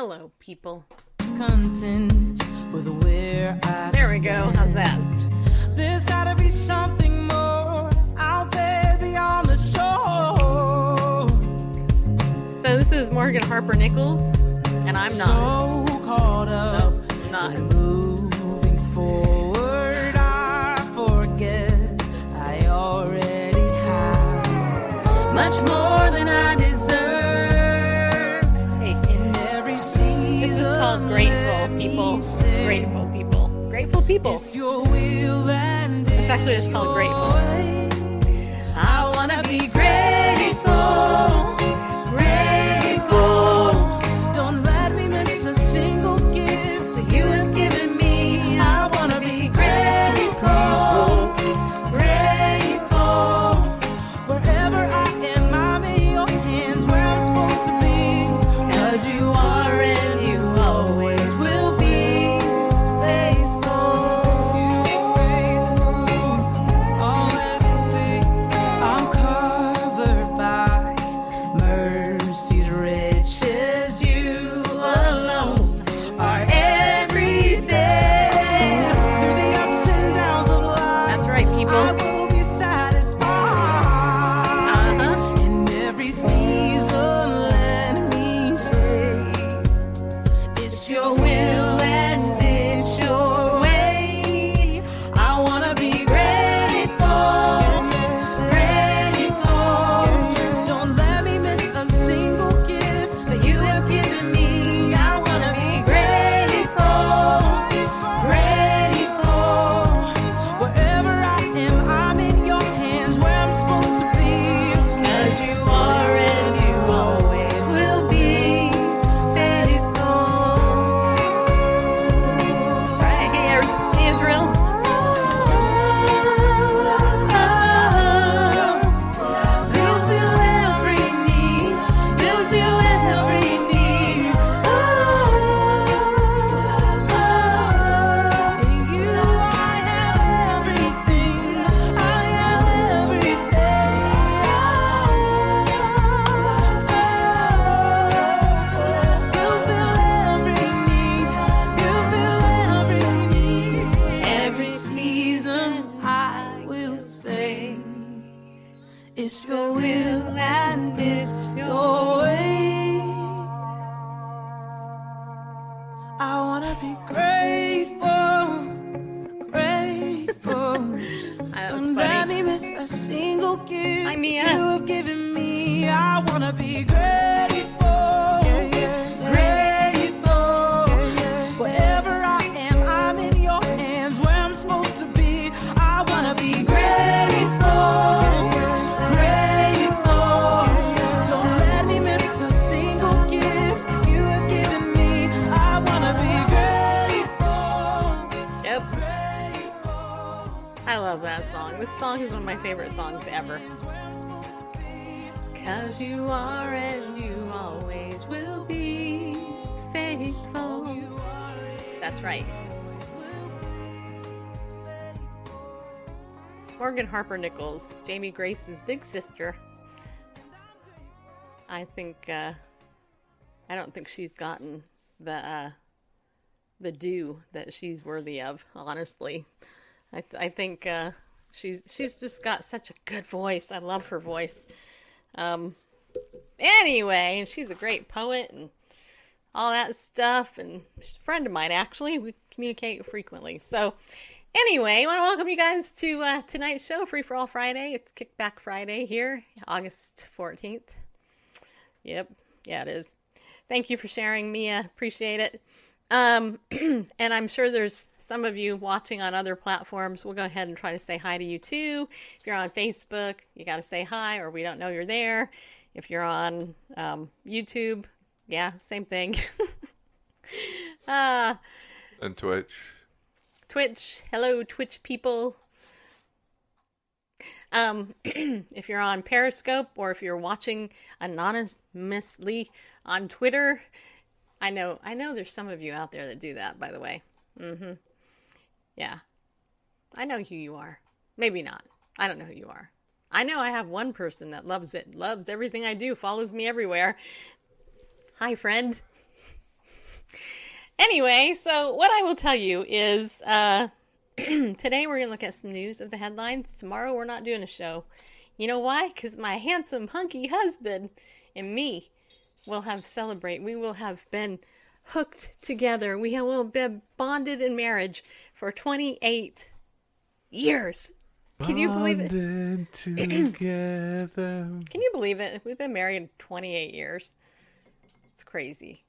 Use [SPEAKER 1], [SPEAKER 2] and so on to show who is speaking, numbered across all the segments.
[SPEAKER 1] Hello, people.
[SPEAKER 2] content with where I
[SPEAKER 1] There we go. How's that?
[SPEAKER 2] There's gotta be something more out there beyond the shore.
[SPEAKER 1] So this is Morgan Harper Nichols, and I'm not.
[SPEAKER 2] So caught up
[SPEAKER 1] No, not.
[SPEAKER 2] moving forward, I forget I already have much more than I deserve.
[SPEAKER 1] Grateful People. Grateful People. Grateful People.
[SPEAKER 2] It's your will and
[SPEAKER 1] It's actually just called Grateful.
[SPEAKER 2] I wanna be grateful.
[SPEAKER 1] Harper Nichols, Jamie Grace's big sister. I think, uh, I don't think she's gotten the, uh, the due that she's worthy of, honestly. I, th- I think uh, she's she's just got such a good voice. I love her voice. Um, anyway, and she's a great poet and all that stuff. And she's a friend of mine, actually. We communicate frequently. So, anyway, I want to welcome you guys to uh, tonight's show, Free for All Friday. It's Kickback Friday here, August 14th. Yep, yeah, it is. Thank you for sharing, Mia. Appreciate it. Um, and I'm sure there's some of you watching on other platforms. We'll go ahead and try to say hi to you too. If you're on Facebook, you got to say hi, or we don't know you're there. If you're on um, YouTube, Yeah, same thing. uh,
[SPEAKER 3] And Twitch.
[SPEAKER 1] Twitch. Hello, Twitch people. Um, if you're on Periscope or if you're watching anonymously on Twitter, I know I know there's some of you out there that do that. By the way, mm-hmm. Yeah, I know who you are. Maybe not. I don't know who you are. I know I have one person that loves it, loves everything I do, follows me everywhere. Hi, friend. Anyway, so what I will tell you is uh, today we're going to look at some news of the headlines. Tomorrow we're not doing a show. You know why? Because my handsome, hunky husband and me will have celebrate. We will have been hooked together. We will be bonded in marriage for 28 years. Can you believe it?
[SPEAKER 3] Bonded together.
[SPEAKER 1] Can you believe it? We've been married 28 years. It's crazy.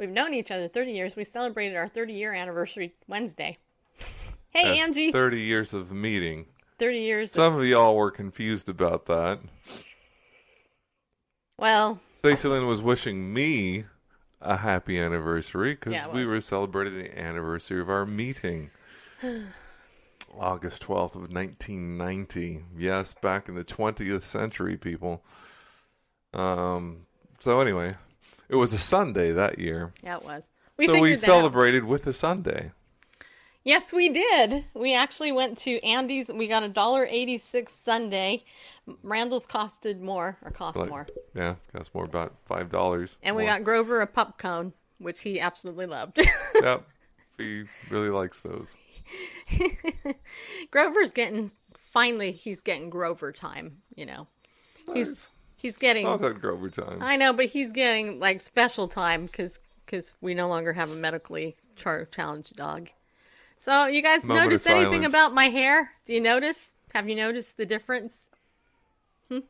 [SPEAKER 1] We've known each other 30 years. We celebrated our 30 year anniversary Wednesday. Hey,
[SPEAKER 3] That's
[SPEAKER 1] Angie.
[SPEAKER 3] 30 years of meeting.
[SPEAKER 1] 30 years.
[SPEAKER 3] Some of y'all were confused about that.
[SPEAKER 1] well,
[SPEAKER 3] Stacey Lynn was wishing me a happy anniversary because
[SPEAKER 1] Yeah,
[SPEAKER 3] we were celebrating the anniversary of our meeting. August 12th of 1990. Yes, back in the 20th century, people. Um, so anyway, it was a Sunday that year.
[SPEAKER 1] yeah, it was. We
[SPEAKER 3] so we
[SPEAKER 1] that out.
[SPEAKER 3] celebrated with a Sunday.
[SPEAKER 1] Yes, we did. We actually went to Andy's. We got a dollar eighty six sundae. Randall's costed more, or cost
[SPEAKER 3] Like,
[SPEAKER 1] more,
[SPEAKER 3] Yeah, cost more about five dollars.
[SPEAKER 1] and we got Grover a pup cone, which he absolutely loved.
[SPEAKER 3] yep. He really likes those.
[SPEAKER 1] Grover's getting finally. He's getting Grover time. You know, he's he's getting.
[SPEAKER 3] That Grover time.
[SPEAKER 1] I know, but he's getting like special time because because we no longer have a medically char- challenged dog. So you guys
[SPEAKER 3] Moment
[SPEAKER 1] notice anything about my hair? Do you notice? Have you noticed the difference? Hmm?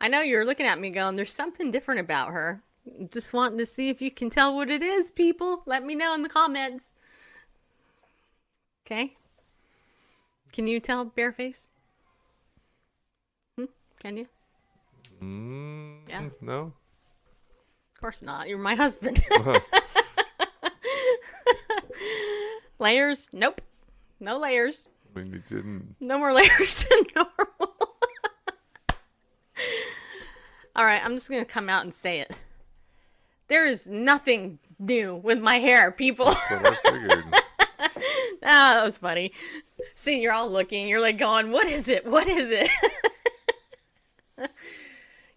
[SPEAKER 1] I know you're looking at me going, "There's something different about her." Just wanting to see if you can tell what it is, people. Let me know in the comments. Okay. Can you tell bareface? Hmm? Can you?
[SPEAKER 3] Mm,
[SPEAKER 1] Yeah.
[SPEAKER 3] No.
[SPEAKER 1] Of course not. You're my husband. layers? Nope. No layers.
[SPEAKER 3] I mean, you didn't.
[SPEAKER 1] No more layers than normal. All right, I'm just going to come out and say it. There is nothing new with my hair, people.
[SPEAKER 3] Figured.
[SPEAKER 1] ah, that was funny. See, you're all looking. You're like going, "What is it? What is it?"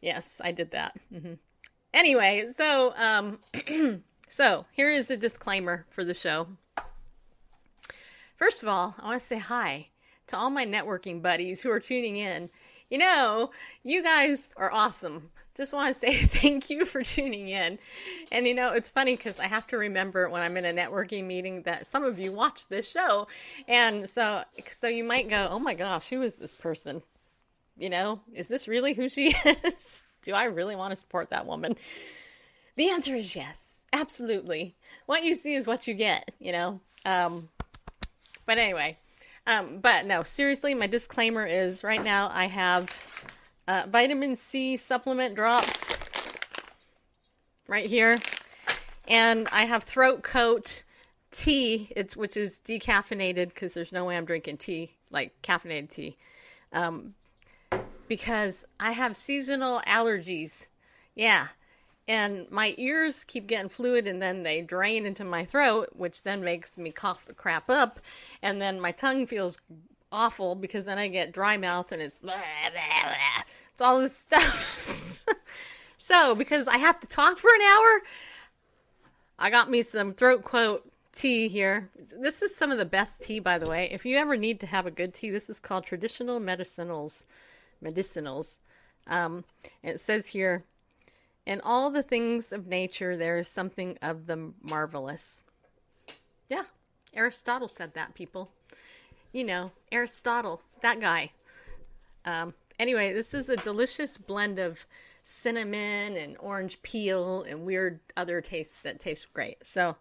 [SPEAKER 1] Yes, I did that. hmm Anyway, so um, so here is the disclaimer for the show. First of all, I want to say hi to all my networking buddies who are tuning in. You know, you guys are awesome. Just want to say thank you for tuning in. And you know, it's funny because I have to remember when I'm in a networking meeting that some of you watch this show, and so so you might go, "Oh my gosh, who is this person?" You know, is this really who she is? Do I really want to support that woman? The answer is yes, absolutely. What you see is what you get. You know. Um, but anyway, um, but no, seriously, my disclaimer is right now I have uh, vitamin C supplement drops right here, and I have throat coat tea, it's which is decaffeinated because there's no way I'm drinking tea like caffeinated tea, um, because I have seasonal allergies. Yeah. And my ears keep getting fluid and then they drain into my throat, which then makes me cough the crap up. And then my tongue feels awful because then I get dry mouth and it's blah, blah, blah. It's all this stuff. so, because I have to talk for an hour, I got me some throat coat tea here. This is some of the best tea, by the way. If you ever need to have a good tea, this is called traditional medicinals. Medicinals. Um, it says here, in all the things of nature, there is something of the marvelous. Yeah, Aristotle said that, people. You know, Aristotle, that guy. Um, anyway, this is a delicious blend of cinnamon and orange peel and weird other tastes that taste great. So,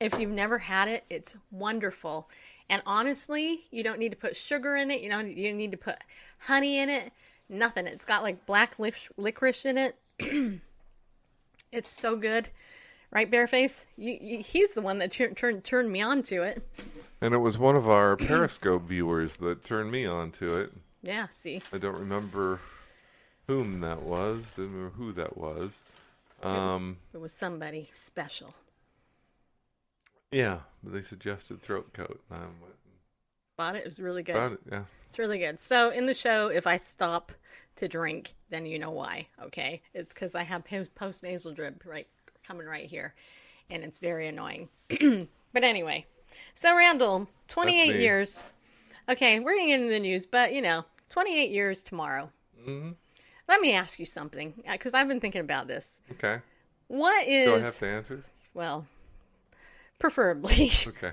[SPEAKER 1] if you've never had it, it's wonderful. And honestly, you don't need to put sugar in it. You don't you don't need to put honey in it. nothing. It's got like black lic- licorice in it. it's so good, right, Bareface? You, you, he's the one that turned turned turned me on to it.
[SPEAKER 3] And it was one of our Periscope viewers that turned me on to it.
[SPEAKER 1] Yeah, see,
[SPEAKER 3] I don't remember whom that was. Didn't remember who that was. Um,
[SPEAKER 1] it was somebody special.
[SPEAKER 3] Yeah, but they suggested throat coat. and I went
[SPEAKER 1] Bought it. It was really good.
[SPEAKER 3] bought it. Yeah.
[SPEAKER 1] It's really good. So in the show, if I stop to drink, then you know why. Okay, it's because I have post nasal drip right coming right here, and it's very annoying. but anyway, so Randall, twenty eight years. Okay, we're gonna into the news, but you know, twenty eight years tomorrow.
[SPEAKER 3] hmm
[SPEAKER 1] Let me ask you something, because I've been thinking about this.
[SPEAKER 3] Okay.
[SPEAKER 1] What is
[SPEAKER 3] Do I have to answer?
[SPEAKER 1] well, preferably.
[SPEAKER 3] Okay.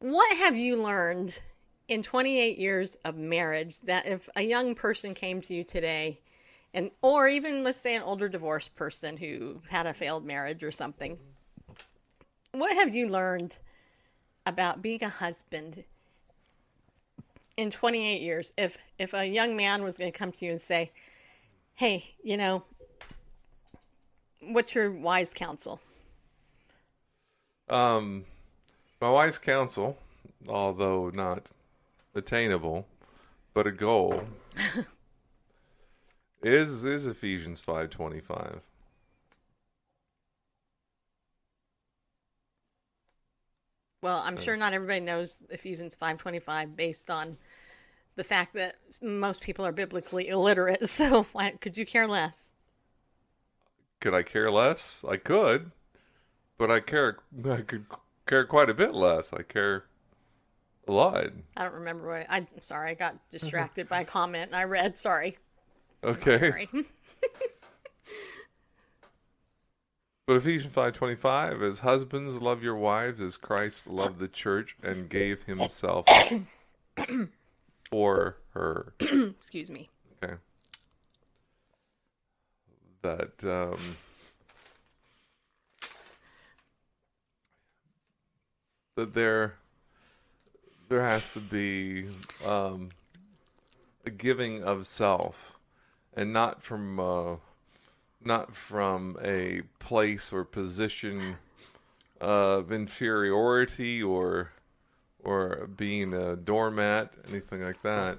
[SPEAKER 1] What have you learned in 28 years of marriage that if a young person came to you today and or even let's say an older divorced person who had a failed marriage or something what have you learned about being a husband in 28 years if if a young man was going to come to you and say hey you know what's your wise counsel
[SPEAKER 3] Um, my wife's counsel, although not attainable, but a goal, is is Ephesians five twenty five.
[SPEAKER 1] Well, I'm sure not everybody knows Ephesians 5:25 based on the fact that most people are biblically illiterate. So, why could you care less?
[SPEAKER 3] Could I care less? I could, but I care. I could care quite a bit less. I care a lot.
[SPEAKER 1] I don't remember what I, I'm sorry, I got distracted by a comment and I read, sorry.
[SPEAKER 3] Okay.
[SPEAKER 1] Sorry.
[SPEAKER 3] But Ephesians five twenty five is husbands love your wives as Christ loved the church and gave himself for her.
[SPEAKER 1] Excuse me.
[SPEAKER 3] Okay. That um that there there has to be um a giving of self and not from uh not from a place or position of inferiority or or being a doormat, anything like that.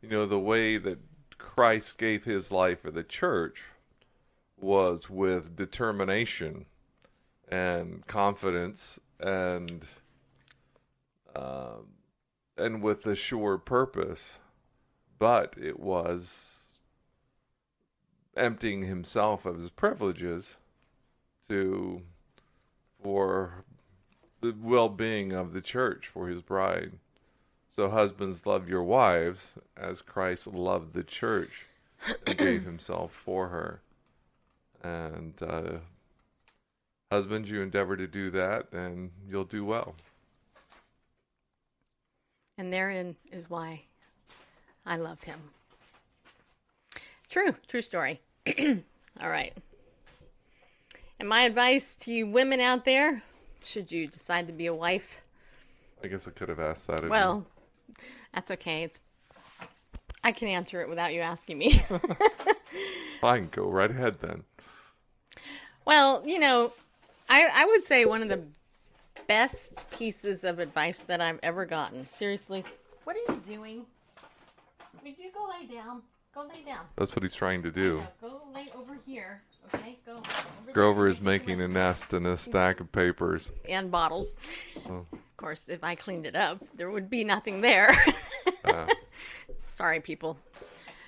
[SPEAKER 3] You know, the way that Christ gave his life for the church was with determination and confidence and um, and with a sure purpose, but it was emptying himself of his privileges to for the well-being of the church for his bride. So husbands love your wives as Christ loved the church and gave himself for her. And uh, husbands, you endeavor to do that, and you'll do well.
[SPEAKER 1] And therein is why I love him. True, true story. All right. And my advice to you women out there, should you decide to be a wife,
[SPEAKER 3] I guess I could have asked that. of you.
[SPEAKER 1] well, that's okay. It's I can answer it without you asking me.
[SPEAKER 3] fine, go right ahead then.
[SPEAKER 1] Well, you know, I I would say one of the best pieces of advice that I've ever gotten. Seriously, what are you doing? Would you go lay down? Go lay down.
[SPEAKER 3] That's what he's trying to do.
[SPEAKER 1] Go lay over here. Okay, go. Over.
[SPEAKER 3] Grover is making a nest in a stack of papers.
[SPEAKER 1] and bottles.
[SPEAKER 3] Oh.
[SPEAKER 1] Of course, if I cleaned it up, there would be nothing there.
[SPEAKER 3] Uh,
[SPEAKER 1] Sorry, people.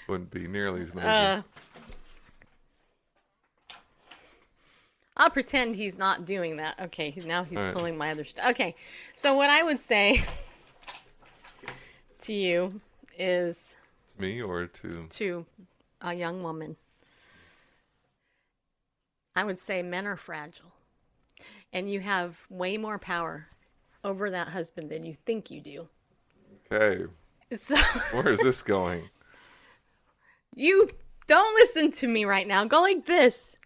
[SPEAKER 3] wouldn't be nearly as noisy.
[SPEAKER 1] Uh, I'll pretend he's not doing that. Okay, now he's
[SPEAKER 3] right.
[SPEAKER 1] pulling my other stuff. Okay, so what I would say to you is
[SPEAKER 3] to me or to
[SPEAKER 1] to a young woman, I would say men are fragile, and you have way more power over that husband than you think you do.
[SPEAKER 3] okay
[SPEAKER 1] So
[SPEAKER 3] where is this going
[SPEAKER 1] you don't listen to me right now. Go like this.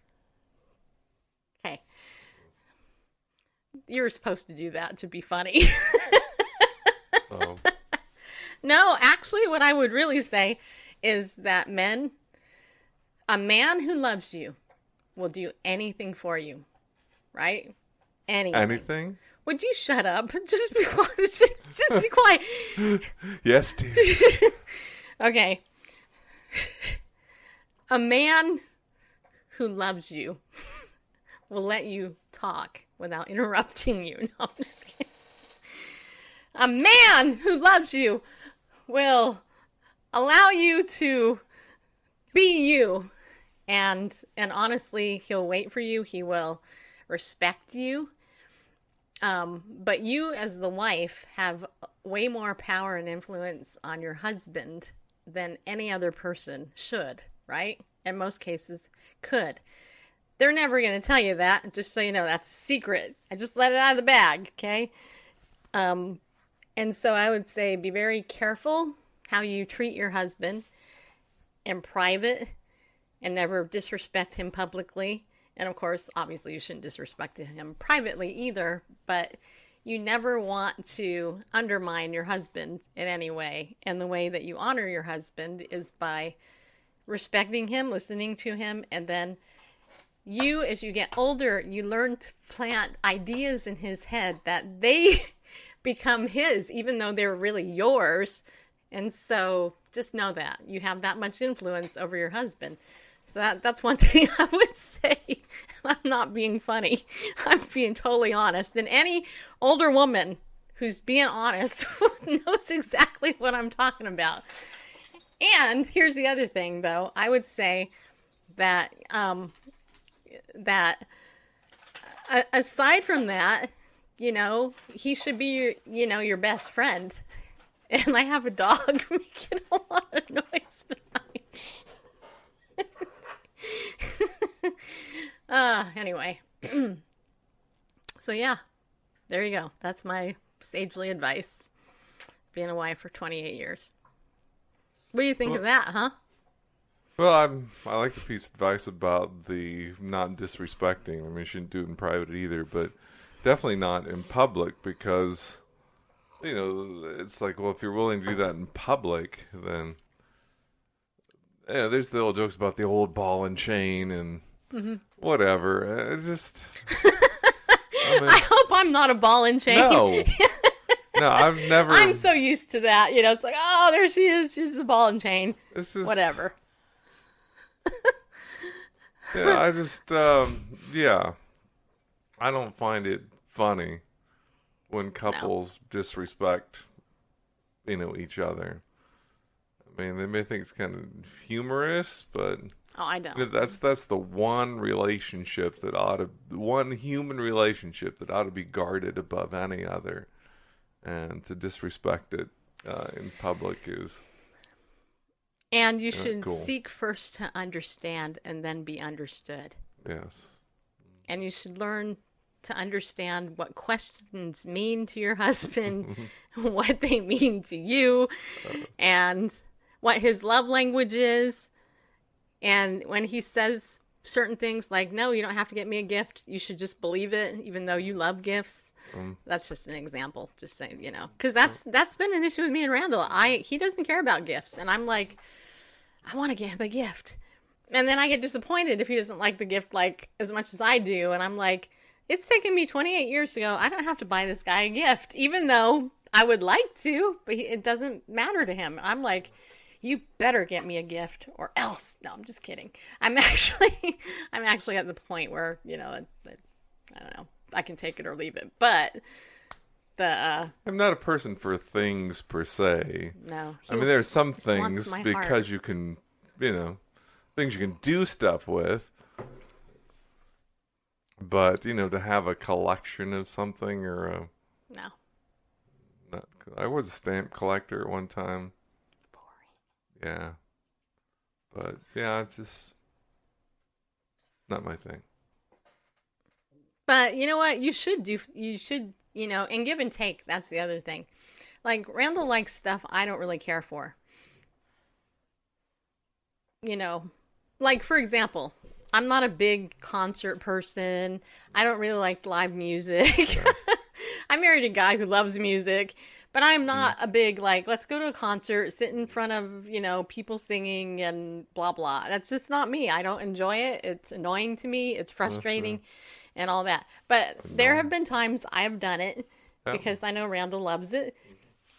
[SPEAKER 1] Okay. You were supposed to do that to be funny.
[SPEAKER 3] oh
[SPEAKER 1] No, actually, what I would really say is that men, a man who loves you will do anything for you, right? Anything.
[SPEAKER 3] Anything?
[SPEAKER 1] Would you shut up? Just be quiet. Just, just be quiet.
[SPEAKER 3] Yes, dear.
[SPEAKER 1] Okay. A man who loves you will let you talk without interrupting you. No, I'm just kidding. A man who loves you will allow you to be you. And and honestly, he'll wait for you. He will respect you. Um, but you as the wife have way more power and influence on your husband than any other person should, right? In most cases, could. They're never going to tell you that, just so you know, that's a secret. I just let it out of the bag, okay? Um, and so I would say be very careful how you treat your husband in private and never disrespect him publicly. And of course, obviously, you shouldn't disrespect him privately either, but you never want to undermine your husband in any way. And the way that you honor your husband is by respecting him, listening to him, and then you, as you get older, you learn to plant ideas in his head that they become his, even though they're really yours. And so just know that you have that much influence over your husband. So that, that's one thing I would say. I'm not being funny. I'm being totally honest. And any older woman who's being honest knows exactly what I'm talking about. And here's the other thing, though. I would say that um, that uh, aside from that, you know, he should be your, you know, your best friend. And I have a dog making a lot of noise behind. uh, anyway. so yeah, there you go. That's my sagely advice. Being a wife for 28 years. What do you think of that, huh?
[SPEAKER 3] Well, I'm, I like the piece of advice about the not disrespecting. I mean, you shouldn't do it in private either, but definitely not in public because, you know, it's like, well, if you're willing to do that in public, then, yeah, there's the old jokes about the old ball and chain and mm-hmm. whatever. Uh, it just, I mean,
[SPEAKER 1] I hope I'm not a ball and chain.
[SPEAKER 3] no, no, I've never.
[SPEAKER 1] I'm so used to that. You know, it's like, oh, there she is. She's a ball and chain.
[SPEAKER 3] it's just,
[SPEAKER 1] Whatever.
[SPEAKER 3] Yeah, I just, um, yeah, I don't find it funny when couples disrespect, you know, each other. I mean, they may think it's kind of humorous, but
[SPEAKER 1] Oh, I don't.
[SPEAKER 3] that's that's the one relationship that ought to, one human relationship that ought to be guarded above any other, and to disrespect it uh, in public is
[SPEAKER 1] And you should
[SPEAKER 3] cool.
[SPEAKER 1] seek first to understand and then be understood.
[SPEAKER 3] yes,
[SPEAKER 1] And you should learn to understand what questions mean to your husband, what they mean to you, uh. and what his love language is. And when he says certain things like, no, you don't have to get me a gift, you should just believe it, even though you love gifts. Mm. That's just an example, just saying, you know, because that's that's been an issue with me and Randall. I he doesn't care about gifts, and I'm like, I want to get him a gift. And then I get disappointed if he doesn't like the gift like as much as I do. And I'm like, it's taken me 28 years to go. I don't have to buy this guy a gift, even though I would like to, but it doesn't matter to him. I'm like, you better get me a gift or else. No, I'm just kidding. I'm actually, I'm actually at the point where you know, that, I don't know, I can take it or leave it. But the uh,
[SPEAKER 3] I'm not a person for things per se.
[SPEAKER 1] no,
[SPEAKER 3] I mean, there
[SPEAKER 1] are some
[SPEAKER 3] things because
[SPEAKER 1] heart.
[SPEAKER 3] you can, you know, things you can do stuff with. But you know, to have a collection of something or a,
[SPEAKER 1] no.
[SPEAKER 3] not, I was a stamp collector at one time. Boring. Yeah, but yeah, it's just not my thing.
[SPEAKER 1] But you know what? You should do. You should, you know, and give and take. That's the other thing. Like Randall likes stuff I don't really care for. You know, like for example, I'm not a big concert person. I don't really like live music. I married a guy who loves music, but But I'm not a big like let's go to a concert, sit in front of, you know, people singing and blah blah. That's just not me. I don't enjoy it. It's annoying to me. It's frustrating and all that. But there have been times I've done it
[SPEAKER 3] Yeah.
[SPEAKER 1] because I know Randall loves it.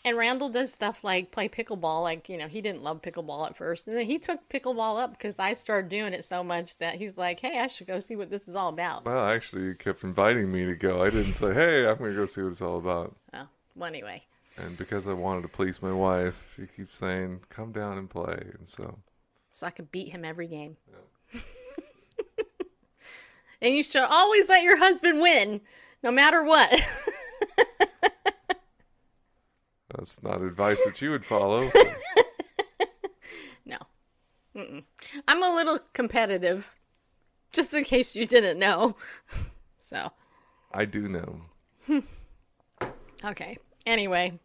[SPEAKER 1] And Randall does stuff like play pickleball. Like, you know, he didn't love pickleball at first. And then he took pickleball up because I started doing it so much that he's like, hey, I should go see what this is all about.
[SPEAKER 3] Well, actually, you kept inviting me to go. I didn't say, "Hey, I'm going to go see what it's all about."
[SPEAKER 1] Oh, well, anyway.
[SPEAKER 3] And because I wanted to please my wife, she keeps saying, "Come down and play." And so,
[SPEAKER 1] so I could beat him every game. and you should always let your husband win, no matter what.
[SPEAKER 3] that's not advice that you would follow.
[SPEAKER 1] no. Mm-mm. I'm a little competitive, just in case you didn't know. So,
[SPEAKER 3] I do know.
[SPEAKER 1] okay. Anyway,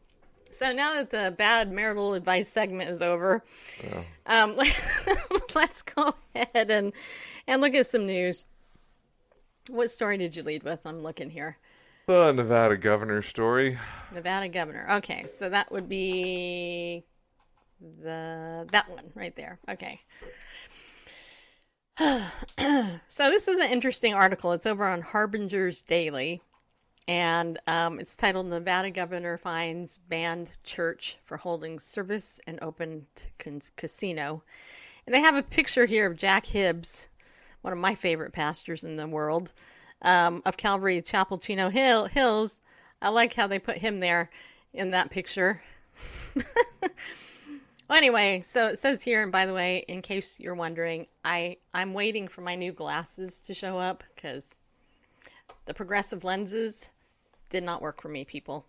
[SPEAKER 1] so now that the bad marital advice segment is over, um, let's go ahead and, and look at some news. What story did you lead with? I'm looking here.
[SPEAKER 3] The Nevada governor story.
[SPEAKER 1] Nevada governor. Okay, so that would be the that one right there. Okay. so this is an interesting article. It's over on Harbinger's Daily, and um, it's titled "Nevada Governor Finds Banned Church for Holding Service and Open Casino," and they have a picture here of Jack Hibbs, one of my favorite pastors in the world, um, of Calvary Chapel Chino Hill Hills. I like how they put him there in that picture. well, anyway, so it says here, and by the way, in case you're wondering, I I'm waiting for my new glasses to show up because the progressive lenses did not work for me, people.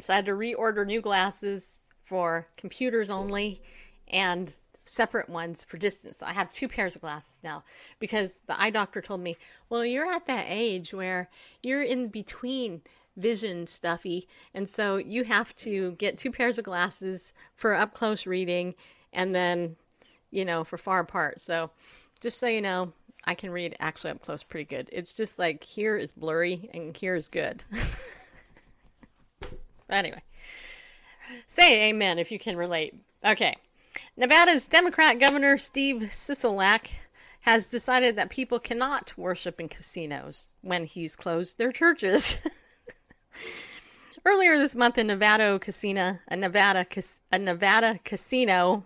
[SPEAKER 1] So I had to reorder new glasses for computers only and separate ones for distance. So I have two pairs of glasses now because the eye doctor told me, well, you're at that age where you're in between vision stuffy. And so you have to get two pairs of glasses for up close reading and then, you know, for far apart. So just so you know, I can read actually up close pretty good. It's just like here is blurry and here is good. anyway, say amen if you can relate. Okay. Nevada's Democrat Governor Steve Sisolak has decided that people cannot worship in casinos when he's closed their churches. Earlier this month in Nevada casino, a Nevada a Nevada casino,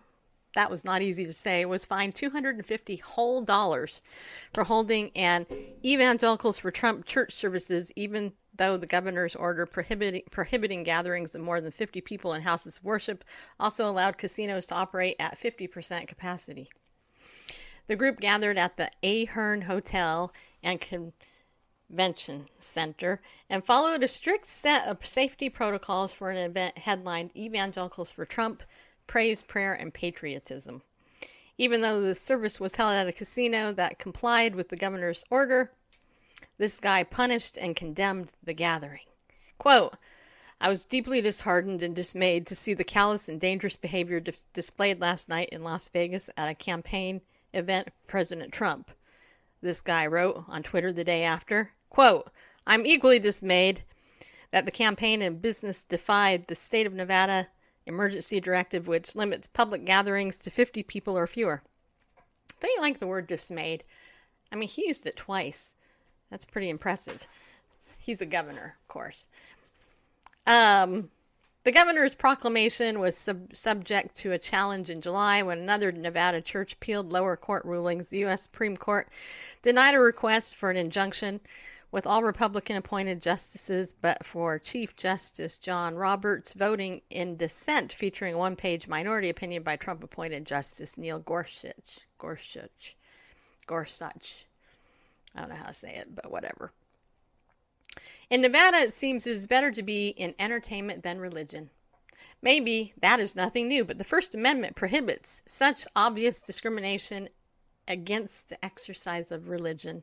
[SPEAKER 1] that was not easy to say, was fined 250 whole dollars for holding an evangelicals for Trump church services even though the governor's order prohibiting prohibiting gatherings of more than 50 people in houses of worship also allowed casinos to operate at 50% capacity. The group gathered at the Ahern Hotel and Convention Center and followed a strict set of safety protocols for an event headlined Evangelicals for Trump, Praise, Prayer, and Patriotism. Even though the service was held at a casino that complied with the governor's order, this guy punished and condemned the gathering. Quote, I was deeply disheartened and dismayed to see the callous and dangerous behavior di- displayed last night in Las Vegas at a campaign event for President Trump. This guy wrote on Twitter the day after, quote, I'm equally dismayed that the campaign and business defied the state of Nevada emergency directive which limits public gatherings to 50 people or fewer. Don't you like the word dismayed? I mean, he used it twice. That's pretty impressive. He's a governor, of course. Um, the governor's proclamation was sub- subject to a challenge in July when another Nevada church appealed lower court rulings. The U.S. Supreme Court denied a request for an injunction with all Republican appointed justices, but for Chief Justice John Roberts voting in dissent, featuring a one page minority opinion by Trump appointed Justice Neil Gorsuch. Gorsuch. Gorsuch. I don't know how to say it, but whatever. In Nevada, it seems it is better to be in entertainment than religion. Maybe that is nothing new, but the First Amendment prohibits such obvious discrimination against the exercise of religion.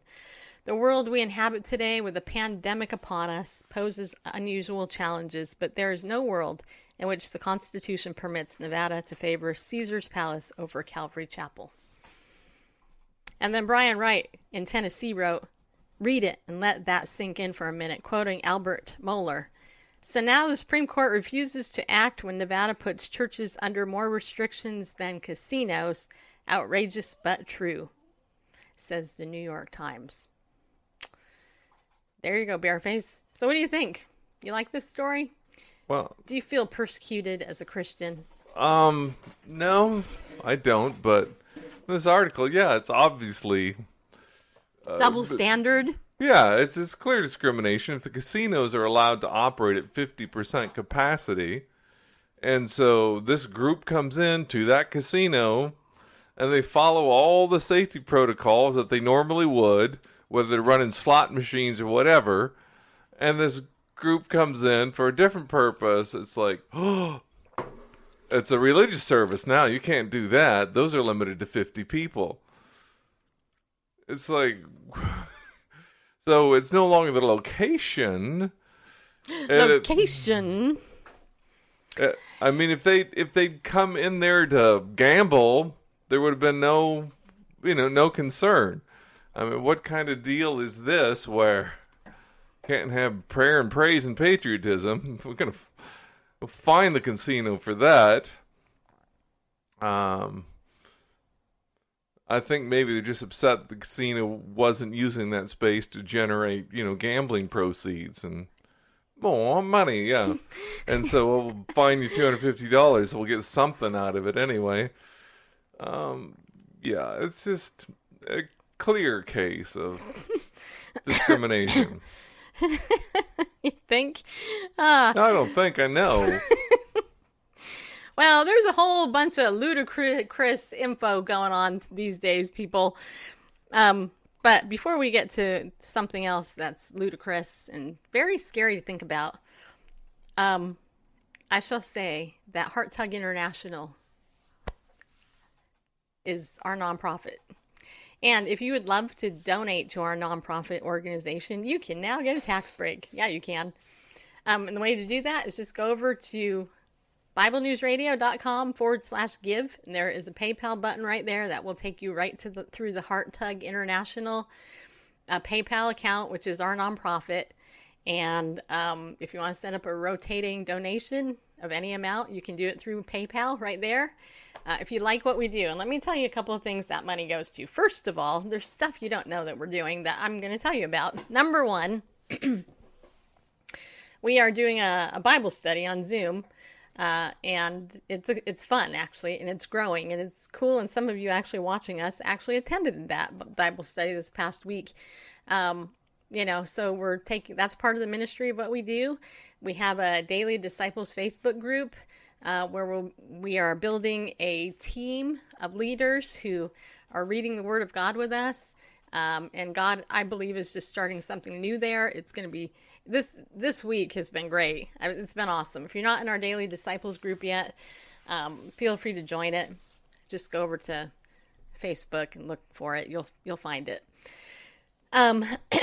[SPEAKER 1] The world we inhabit today, with a pandemic upon us, poses unusual challenges, but there is no world in which the Constitution permits Nevada to favor Caesar's Palace over Calvary Chapel. And then Brian Wright in Tennessee wrote, Read it and let that sink in for a minute, quoting Albert Mohler. So now the Supreme Court refuses to act when Nevada puts churches under more restrictions than casinos. Outrageous but true, says the New York Times. There you go, Bareface. So what do you think? You like this story?
[SPEAKER 3] Well,
[SPEAKER 1] Do you feel persecuted as a Christian?
[SPEAKER 3] um, no, I don't. But this article, yeah, it's obviously uh,
[SPEAKER 1] Double standard?
[SPEAKER 3] Yeah, it's it's clear discrimination if the casinos are allowed to operate at 50% capacity. And so this group comes in to that casino and they follow all the safety protocols that they normally would, whether they're running slot machines or whatever. And this group comes in for a different purpose. It's like, oh, it's a religious service now. You can't do that. Those are limited to 50 people. It's like, so it's no longer the location. And it-
[SPEAKER 1] Location.
[SPEAKER 3] uh, I mean, if they if they'd come in there to gamble, there would have been no, you know, no concern. I mean, what kind of deal is this where can't have prayer and praise and patriotism? We're f- we'll fine the casino for that. Um, I think maybe they're just upset the casino wasn't using that space to generate, you know, gambling proceeds and more money, yeah. and so we'll fine you two hundred fifty dollars. We'll get something out of it anyway. Um, yeah, it's just a clear case of discrimination.
[SPEAKER 1] You think? Uh,
[SPEAKER 3] I don't think I know.
[SPEAKER 1] well, there's a whole bunch of ludicrous info going on these days, people. Um, but before we get to something else that's ludicrous and very scary to think about, um, I shall say that Heart Tug International is our nonprofit. And if you would love to donate to our nonprofit organization, you can now get a tax break. Yeah, you can. Um, and the way to do that is just go over to BibleNewsRadio.com forward slash give. And there is a PayPal button right there that will take you right to the through the Heart Tug International uh, PayPal account, which is our nonprofit. And um, if you want to set up a rotating donation of any amount, you can do it through PayPal right there. Uh, if you like what we do, and let me tell you a couple of things that money goes to. First of all, there's stuff you don't know that we're doing that I'm going to tell you about. Number one, we are doing a, a Bible study on Zoom, uh, and it's a, it's fun actually, and it's growing and it's cool. And some of you actually watching us actually attended that Bible study this past week. Um, you know, so we're taking that's part of the ministry of what we do. We have a daily disciples Facebook group uh, where we'll, we are building a team of leaders who are reading the Word of God with us. Um, and God, I believe, is just starting something new there. It's going to be this this week has been great. It's been awesome. If you're not in our daily disciples group yet, um, feel free to join it. Just go over to Facebook and look for it. You'll you'll find it. Um,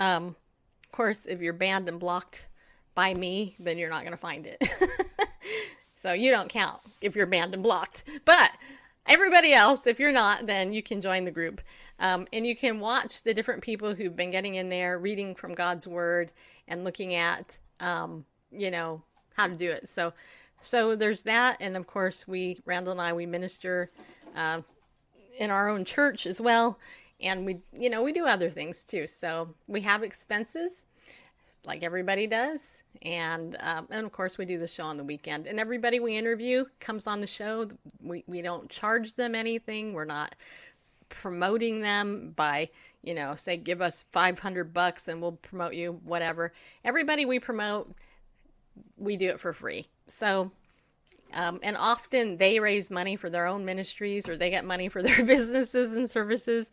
[SPEAKER 1] um, of course, if you're banned and blocked by me, then you're not going to find it. so you don't count if you're banned and blocked. But everybody else, if you're not, then you can join the group. Um, and you can watch the different people who've been getting in there, reading from God's word and looking at, um, you know, how to do it. So, so there's that. And of course, we, Randall and I, we minister uh, in our own church as well. And we, you know, we do other things too. So we have expenses like everybody does. And um, and of course, we do the show on the weekend. And everybody we interview comes on the show. We we don't charge them anything. We're not promoting them by you know say give us 500 bucks and we'll promote you whatever everybody we promote we do it for free so um, and often they raise money for their own ministries or they get money for their businesses and services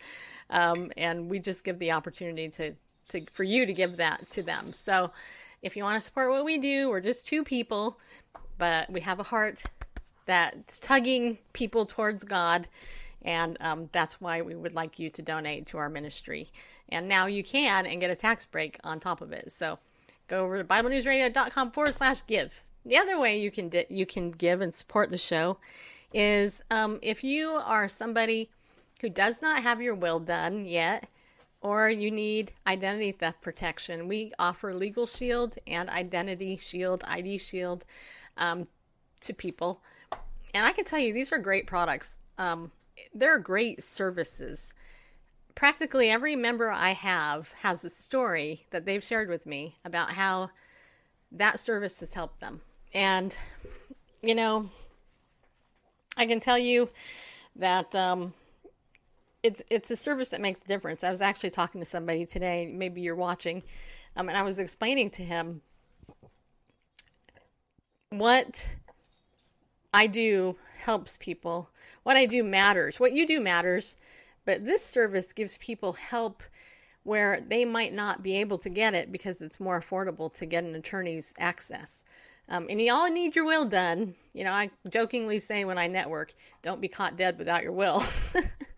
[SPEAKER 1] um, and we just give the opportunity to, to for you to give that to them. So if you want to support what we do we're just two people but we have a heart that's tugging people towards god and um, that's why we would like you to donate to our ministry. And now you can and get a tax break on top of it. So go over to biblenewsradio.com forward slash give. The other way you can di- you can give and support the show is um, if you are somebody who does not have your will done yet or you need identity theft protection. We offer Legal Shield and Identity Shield, ID Shield, um, to people. And I can tell you, these are great products. Um, they're great services. Practically every member I have has a story that they've shared with me about how that service has helped them. And, you know, I can tell you that um, it's it's a service that makes a difference. I was actually talking to somebody today. Maybe you're watching, um, and I was explaining to him what I do helps people. What I do matters. What you do matters, but this service gives people help where they might not be able to get it because it's more affordable to get an attorney's access. Um, and you all need your will done. You know, I jokingly say when I network, don't be caught dead without your will.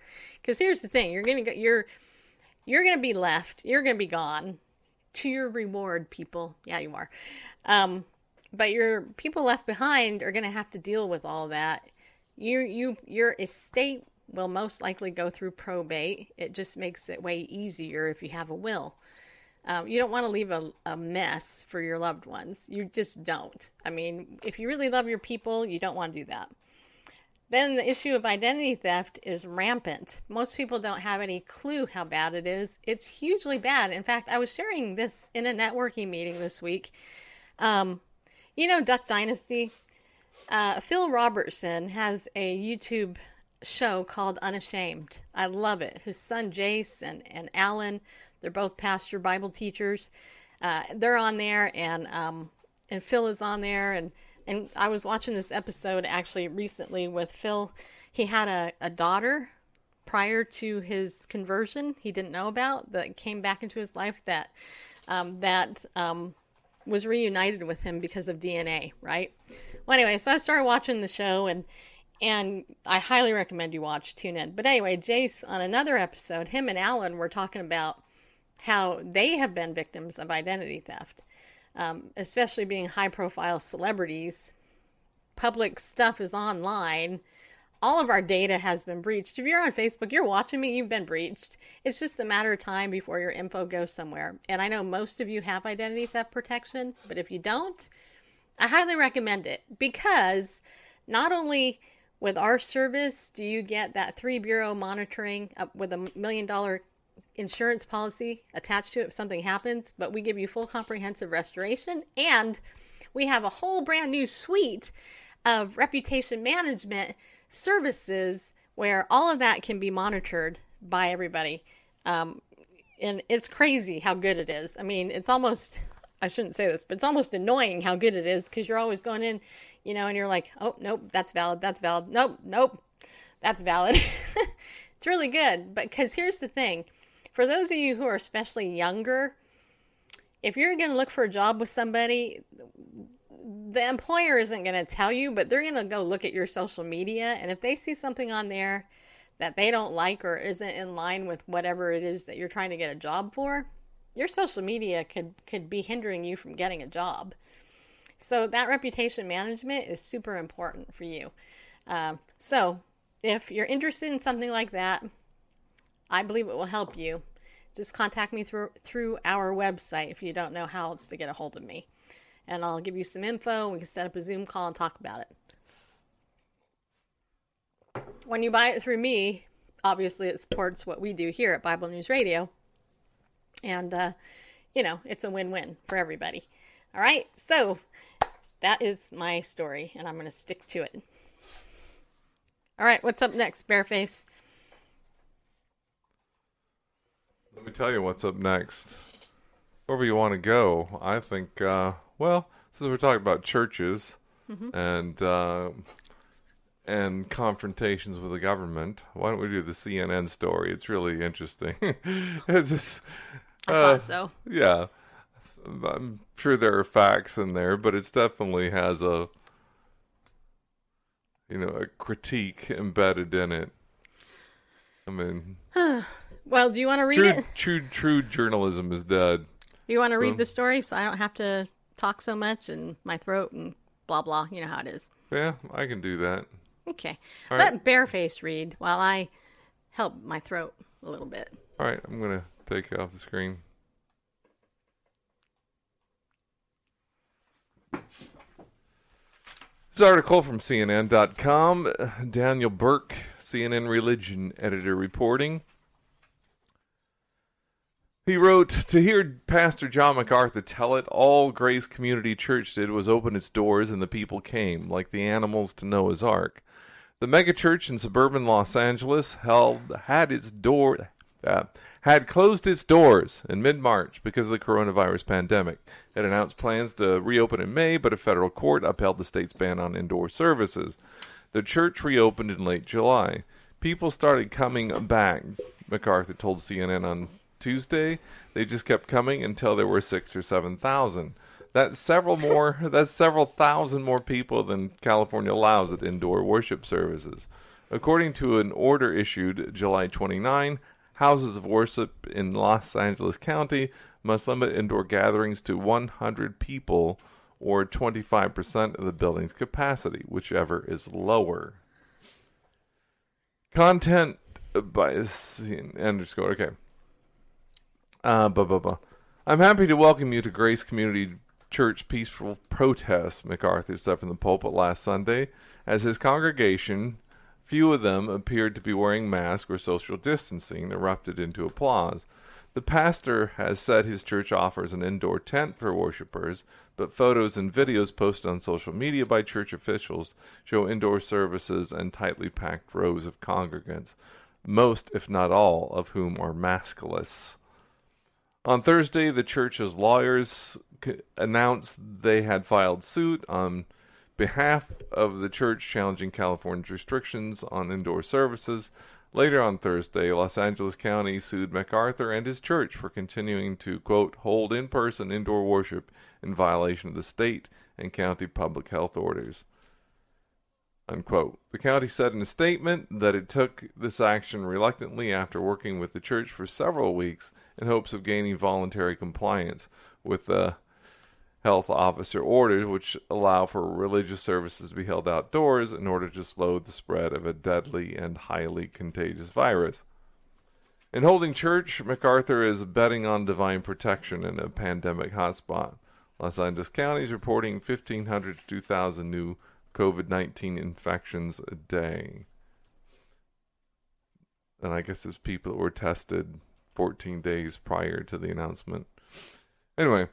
[SPEAKER 1] Because here's the thing: you're gonna get you're you're gonna be left. You're gonna be gone to your reward, people. Yeah, you are. Um, but your people left behind are gonna have to deal with all that. You you your estate will most likely go through probate. It just makes it way easier if you have a will. Um, you don't want to leave a, a mess for your loved ones. You just don't. I mean, if you really love your people, you don't want to do that. Then the issue of identity theft is rampant. Most people don't have any clue how bad it is. It's hugely bad. In fact, I was sharing this in a networking meeting this week. Um, you know, Duck Dynasty? Uh, Phil Robertson has a YouTube show called Unashamed. I love it. His son Jace and, and Alan, they're both pastor Bible teachers. Uh, they're on there, and um, and Phil is on there, and and I was watching this episode actually recently with Phil. He had a, a daughter prior to his conversion he didn't know about that came back into his life that um, that um, was reunited with him because of DNA, right? Well, anyway, so I started watching the show and and I highly recommend you watch Tune In. But anyway, Jace on another episode, him and Alan were talking about how they have been victims of identity theft, um, especially being high profile celebrities. Public stuff is online. All of our data has been breached. If you're on Facebook, you're watching me, you've been breached. It's just a matter of time before your info goes somewhere. And I know most of you have identity theft protection, but if you don't, I highly recommend it because not only with our service do you get that three bureau monitoring with a million dollar insurance policy attached to it if something happens, but we give you full comprehensive restoration and we have a whole brand new suite of reputation management services where all of that can be monitored by everybody. Um, and it's crazy how good it is. I mean, it's almost, I shouldn't say this, but it's almost annoying how good it is because you're always going in, you know, and you're like, oh, nope, that's valid, that's valid. Nope, nope, that's valid. it's really good. But because here's the thing for those of you who are especially younger, if you're going to look for a job with somebody, the employer isn't going to tell you, but they're going to go look at your social media. And if they see something on there that they don't like or isn't in line with whatever it is that you're trying to get a job for, your social media could, could be hindering you from getting a job. So that reputation management is super important for you. Um, so if you're interested in something like that, I believe it will help you. Just contact me through through our website if you don't know how else to get a hold of me and I'll give you some info. We can set up a Zoom call and talk about it. When you buy it through me, obviously it supports what we do here at Bible News Radio. And, uh, you know, it's a win win for everybody. All right, so that is my story, and I'm going to stick to it. All right, what's up next, Bareface?
[SPEAKER 3] Let me tell you what's up next. Wherever you want to go, I think. Uh, well, since we're talking about churches and uh, and confrontations with the government, why don't we do the CNN story? It's really interesting. it's just,
[SPEAKER 1] I
[SPEAKER 3] uh,
[SPEAKER 1] thought so.
[SPEAKER 3] yeah, I'm sure there are facts in there, but it definitely has a you know a critique embedded in it. I mean,
[SPEAKER 1] Well, do you want to read
[SPEAKER 3] true,
[SPEAKER 1] it?
[SPEAKER 3] true, true journalism is dead.
[SPEAKER 1] You want to read the story so I don't have to talk so much and my throat and blah blah? You know how it is.
[SPEAKER 3] Yeah, I can do that.
[SPEAKER 1] Okay.
[SPEAKER 3] All
[SPEAKER 1] Let
[SPEAKER 3] right.
[SPEAKER 1] Bareface read while I help my throat a little bit.
[SPEAKER 3] All right, I'm gonna take it off the screen. This article from CNN.com. Daniel Burke, CNN religion editor, reporting. He wrote To hear Pastor John MacArthur tell it, all Grace Community Church did was open its doors and the people came, like the animals to Noah's Ark. The megachurch in suburban Los Angeles held had its door uh, had closed its doors in mid-March because of the coronavirus pandemic. It announced plans to reopen in May, but a federal court upheld the state's ban on indoor services. The church reopened in late July. People started coming back, MacArthur told CNN on Tuesday. They just kept coming until there were six or seven thousand. That's several more. That's several thousand more people than California allows at indoor worship services. According to an order issued July 29, houses of worship in Los Angeles County must limit indoor gatherings to 100 people or 25% of the building's capacity, whichever is lower. Content by underscore. Okay. Uh, blah, blah, blah. I'm happy to welcome you to Grace Community Church peaceful protest, MacArthur said from the pulpit last Sunday, as his congregation, few of them appeared to be wearing masks or social distancing, erupted into applause. The pastor has said his church offers an indoor tent for worshippers, but photos and videos posted on social media by church officials show indoor services and tightly packed rows of congregants, most, if not all, of whom are maskless. On Thursday, the church's lawyers announced they had filed suit on behalf of the church challenging California's restrictions on indoor services. Later on Thursday, Los Angeles County sued MacArthur and his church for continuing to, quote, hold in person indoor worship in violation of the state and county public health orders. Unquote. The county said in a statement that it took this action reluctantly after working with the church for several weeks in hopes of gaining voluntary compliance with the health officer orders, which allow for religious services to be held outdoors in order to slow the spread of a deadly and highly contagious virus. In holding church, MacArthur is betting on divine protection in a pandemic hotspot. Los Angeles County is reporting 1,500 to 2,000 new COVID 19 infections a day. And I guess it's people that were tested 14 days prior to the announcement. Anyway,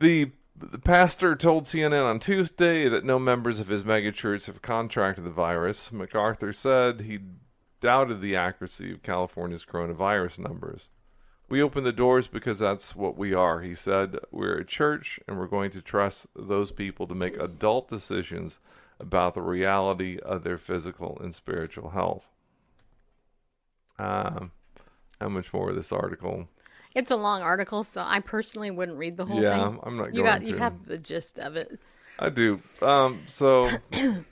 [SPEAKER 3] the the pastor told CNN on Tuesday that no members of his megachurch have contracted the virus. MacArthur said he doubted the accuracy of California's coronavirus numbers. We open the doors because that's what we are, he said. We're a church and we're going to trust those people to make adult decisions about the reality of their physical and spiritual health. Um, how much more of this article?
[SPEAKER 1] It's a long article, so I personally wouldn't read the whole
[SPEAKER 3] Yeah,
[SPEAKER 1] thing.
[SPEAKER 3] I'm not
[SPEAKER 1] You got you
[SPEAKER 3] to.
[SPEAKER 1] have the gist of it.
[SPEAKER 3] I do. Um, so,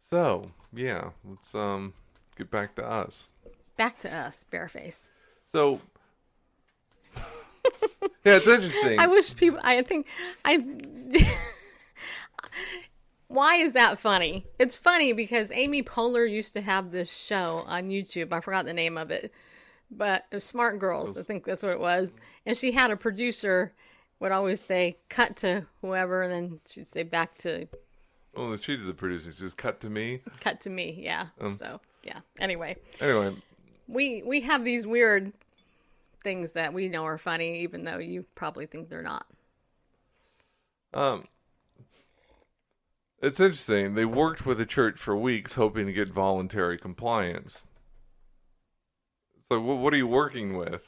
[SPEAKER 3] so yeah, let's um get back to us.
[SPEAKER 1] Back to us, bareface.
[SPEAKER 3] So, yeah, it's interesting.
[SPEAKER 1] I wish people. I think I. Why is that funny? It's funny because Amy Poehler used to have this show on YouTube. I forgot the name of it, but it Smart Girls. I think that's what it was. And she had a producer would always say cut to whoever, and then she'd say back to
[SPEAKER 3] well, she did the producers just cut to me.
[SPEAKER 1] cut to me. Yeah. Um, so yeah. Anyway,
[SPEAKER 3] Anyway,
[SPEAKER 1] we we have these weird things that we know are funny, even though you probably think they're not.
[SPEAKER 3] um, it's interesting. They worked with the church for weeks, hoping to get voluntary compliance. So, wh- what are you working with?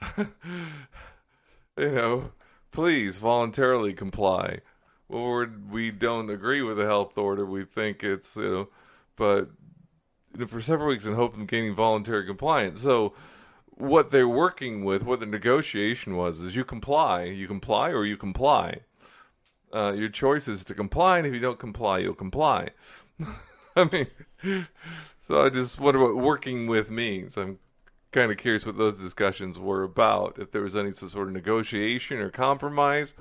[SPEAKER 3] you know, please voluntarily comply. Well, we're, don't agree with the health order. We think it's you know, but for several weeks in hope of gaining voluntary compliance. So, what they're working with, what the negotiation was, is you comply, you comply, or you comply. Uh, your choice is to comply, and if you don't comply, you'll comply. I mean, so I just wonder what working with means. I'm kind of curious what those discussions were about. If there was any sort of negotiation or compromise,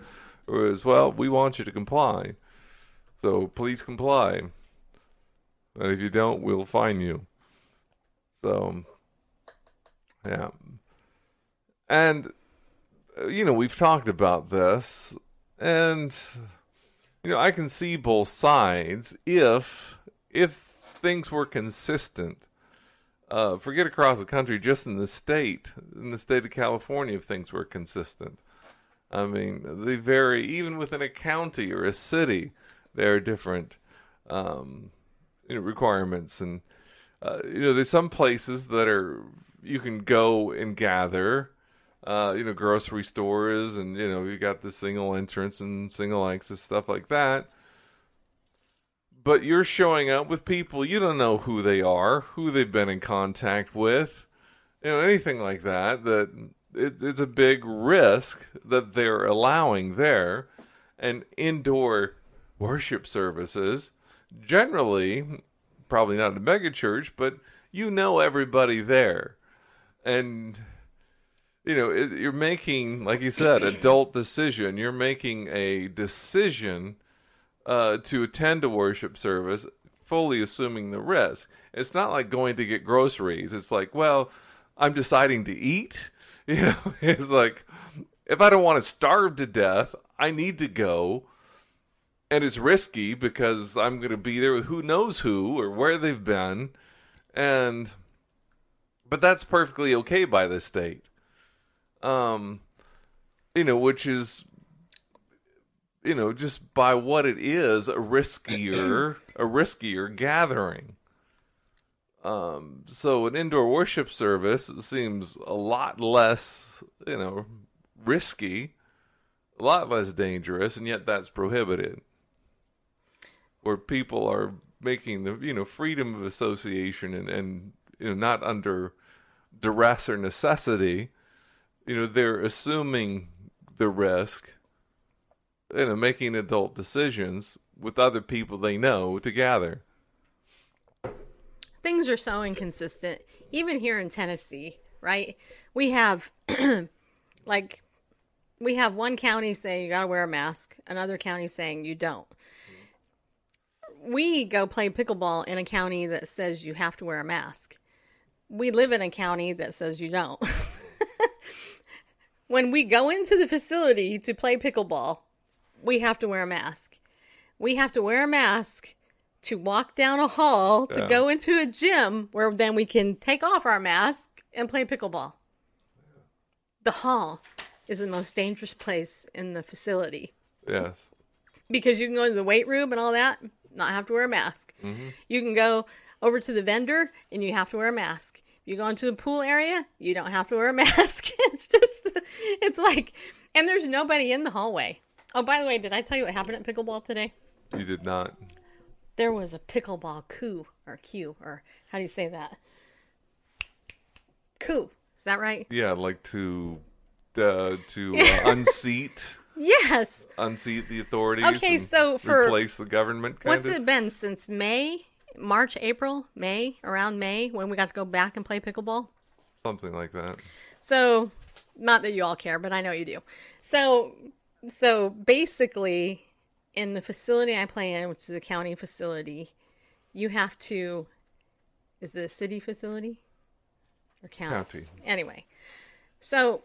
[SPEAKER 3] or as well, we want you to comply, so please comply. And if you don't, we'll fine you. So, Yeah. And uh, you know, we've talked about this and you know, I can see both sides if if things were consistent. Uh, forget across the country, just in the state, in the state of California, if things were consistent. I mean, they vary even within a county or a city. There are different um, you know, requirements, and uh, you know, there's some places that are you can go and gather. Uh, you know, grocery stores, and you know, you got the single entrance and single exit stuff like that. But you're showing up with people you don't know who they are, who they've been in contact with, you know, anything like that. That it, it's a big risk that they're allowing there, and indoor worship services generally, probably not a mega church, but you know everybody there, and you know it, you're making, like you said, adult decision. You're making a decision uh, to attend a worship service, fully assuming the risk. It's not like going to get groceries. It's like, well, I'm deciding to eat. You know, it's like if I don't want to starve to death, I need to go. And it's risky because I'm going to be there with who knows who or where they've been. And, but that's perfectly okay by the state. Um, you know, which is you know, just by what it is, a riskier, a riskier gathering. Um, so an indoor worship service seems a lot less, you know, risky, a lot less dangerous, and yet that's prohibited. Where people are making the, you know, freedom of association and, and you know, not under duress or necessity, you know, they're assuming the risk you know, making adult decisions with other people they know to gather.
[SPEAKER 1] Things are so inconsistent. Even here in Tennessee, right? We have like we have one county saying you got to wear a mask, another county saying you don't. We go play pickleball in a county that says you have to wear a mask. We live in a county that says you don't. when we go into the facility to play pickleball, we have to wear a mask. We have to wear a mask to walk down a hall to
[SPEAKER 3] Yeah.
[SPEAKER 1] go into a gym where then we can take off our mask and play pickleball. The hall is the most dangerous place in the facility
[SPEAKER 3] Yes.
[SPEAKER 1] because you can go into the weight room and all that, not have to wear a mask. You can go over to the vendor and you have to wear a mask. If you go into the pool area, you don't have to wear a mask. it's just, it's like, and there's nobody in the hallway. Oh, by the way, did I tell you what happened at pickleball today?
[SPEAKER 3] You did not.
[SPEAKER 1] There was a pickleball coup or cue or how do you say that? Coup. Is that right?
[SPEAKER 3] Yeah, like to uh, to uh, unseat
[SPEAKER 1] Yes.
[SPEAKER 3] unseat the authorities.
[SPEAKER 1] Okay, so for-
[SPEAKER 3] replace the government. Kind
[SPEAKER 1] What's
[SPEAKER 3] of?
[SPEAKER 1] it been since May, March, April, May, around May when we got to go back and play pickleball?
[SPEAKER 3] Something like that.
[SPEAKER 1] So, not that you all care, but I know you do. So, so basically, in the facility I play in, which is a county facility, you have to. Is it a city facility or county?
[SPEAKER 3] County.
[SPEAKER 1] Anyway, so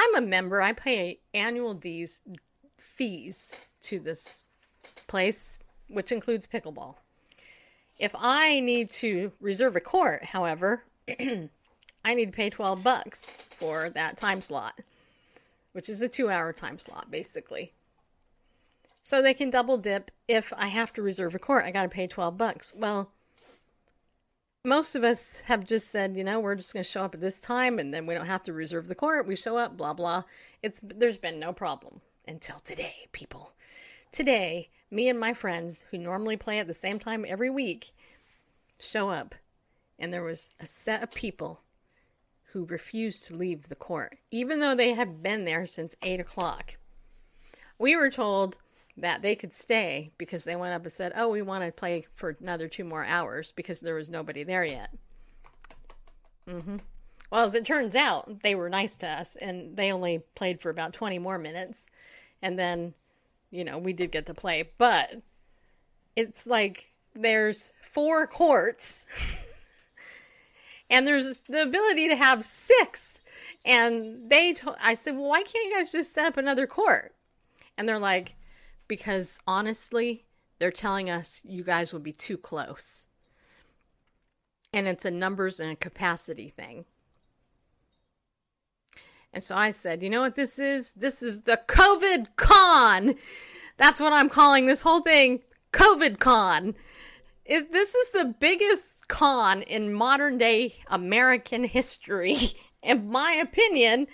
[SPEAKER 1] I'm a member. I pay annual D's fees to this place, which includes pickleball. If I need to reserve a court, however, I need to pay 12 bucks for that time slot, which is a 2-hour time slot basically. So they can double dip if I have to reserve a court, I got to pay 12 bucks. Well, most of us have just said, you know, we're just going to show up at this time and then we don't have to reserve the court. We show up, blah blah. It's there's been no problem until today, people. Today, me and my friends who normally play at the same time every week show up and there was a set of people who refused to leave the court, even though they had been there since eight o'clock. We were told that they could stay because they went up and said, "Oh, we want to play for another two more hours because there was nobody there yet." hmm Well, as it turns out, they were nice to us, and they only played for about twenty more minutes, and then, you know, we did get to play. But it's like there's four courts, and there's the ability to have six. And they, to- I said, well, why can't you guys just set up another court? And they're like, because honestly, they're telling us you guys will be too close. And it's a numbers and a capacity thing. And so I said, you know what this is? This is the COVID con. That's what I'm calling this whole thing COVID con. This is the biggest con in modern day American history, in my opinion,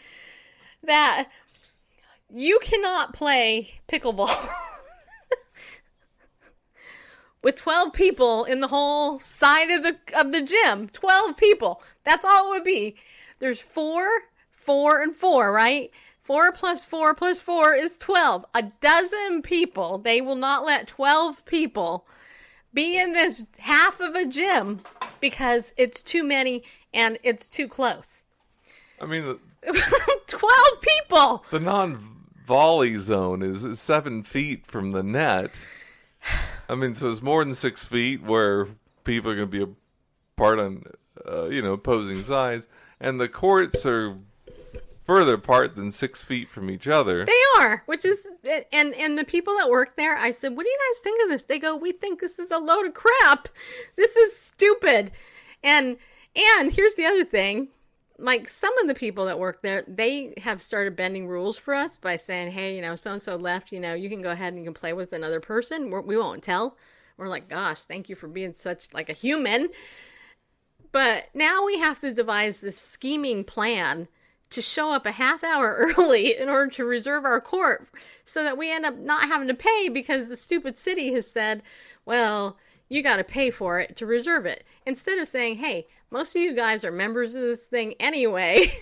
[SPEAKER 1] that you cannot play pickleball with 12 people in the whole side of the of the gym. 12 people. That's all it would be. There's four four and four right? Four plus four plus four is 12 a dozen people. They will not let 12 people be in this half of a gym because it's too many and it's too close.
[SPEAKER 3] I mean, the,
[SPEAKER 1] 12 people!
[SPEAKER 3] The non-volley zone is seven feet from the net. I mean, so it's more than six feet where people are going to be apart on, uh, you know, opposing sides, and the courts are further apart than six feet from each other.
[SPEAKER 1] They are, which is, and and the people that work there, I said, "What do you guys think of this?" They go, "We think this is a load of crap. This is stupid." And and here's the other thing, like some of the people that work there, they have started bending rules for us by saying, "Hey, you know, so and so left. You know, you can go ahead and you can play with another person. We're, we won't tell." We're like, "Gosh, thank you for being such like a human." But now we have to devise this scheming plan to show up a half hour early in order to reserve our court so that we end up not having to pay because the stupid city has said, well, you got to pay for it to reserve it. Instead of saying, hey, most of you guys are members of this thing anyway.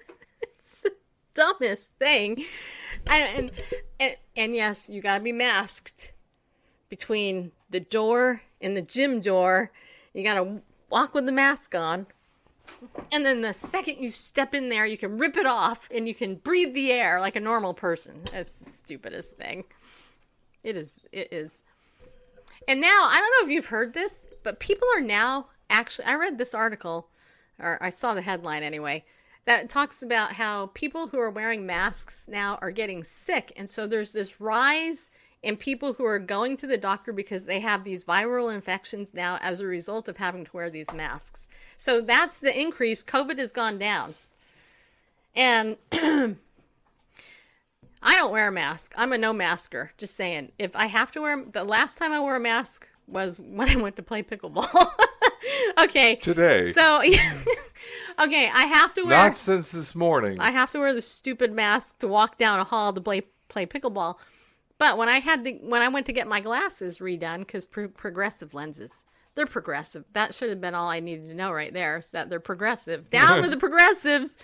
[SPEAKER 1] it's the dumbest thing. And, and, and, yes, you got to be masked between the door and the gym door. You got to walk with the mask on. And then the second you step in there, you can rip it off and you can breathe the air like a normal person. It's the stupidest thing. It is. It is. And now, I don't know if you've heard this, but people are now actually. I read this article, or I saw the headline anyway, that talks about how people who are wearing masks now are getting sick. And so there's this rise in people who are going to the doctor because they have these viral infections now as a result of having to wear these masks. So that's the increase. COVID has gone down. And I don't wear a mask. I'm a no masker. Just saying. If I have to wear the last time I wore a mask was when I went to play pickleball. okay.
[SPEAKER 3] Today.
[SPEAKER 1] So okay, I have to wear
[SPEAKER 3] Not since this morning.
[SPEAKER 1] I have to wear the stupid mask to walk down a hall to play play pickleball. But when I had to, when I went to get my glasses redone, because pro- progressive lenses, they're progressive. That should have been all I needed to know right there. Is that they're progressive. Down with the progressives.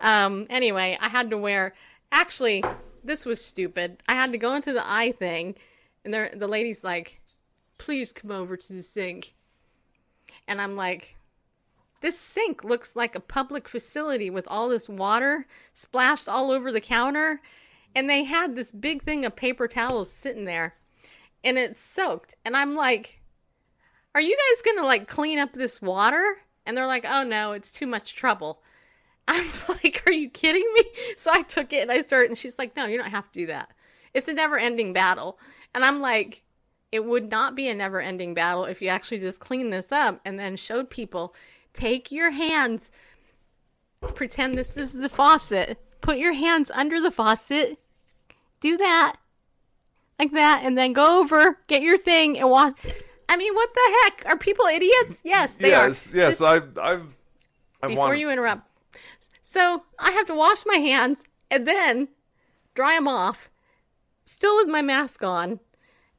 [SPEAKER 1] Um. Anyway, I had to wear. Actually, this was stupid. I had to go into the eye thing, and there, the lady's like, "Please come over to the sink," and I'm like, this sink looks like a public facility with all this water splashed all over the counter. And they had this big thing of paper towels sitting there and it's soaked. And I'm like, are you guys to like clean up this water? And they're like, oh no, it's too much trouble. I'm like, are you kidding me? So I took it and I started, and she's like, no, you don't have to do that. It's a never ending battle. And I'm like, it would not be a never ending battle if you actually just clean this up and then showed people take your hands, pretend this is the faucet, put your hands under the faucet, do that, like that, and then go over, get your thing, and walk. I mean, what the heck? Are people idiots? Yes, they
[SPEAKER 3] yes,
[SPEAKER 1] are.
[SPEAKER 3] yes.
[SPEAKER 1] Just
[SPEAKER 3] I've, I've, I
[SPEAKER 1] before
[SPEAKER 3] want.
[SPEAKER 1] you interrupt. So I have to wash my hands and then dry them off, still with my mask on,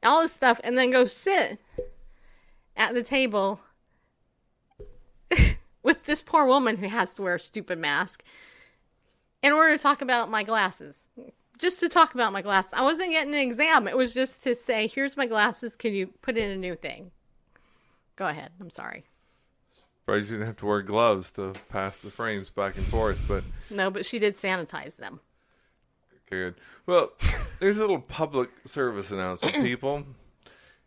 [SPEAKER 1] all this stuff, and then go sit at the table with this poor woman who has to wear a stupid mask in order to talk about my glasses. Just to talk about my glasses. I wasn't getting an exam. It was just to say, here's my glasses. Can you put in a new thing? Go ahead. I'm sorry.
[SPEAKER 3] Right, you didn't have to wear gloves to pass the frames back and forth, but
[SPEAKER 1] No, but she did sanitize them.
[SPEAKER 3] good. Well, there's a little public service announcement, people.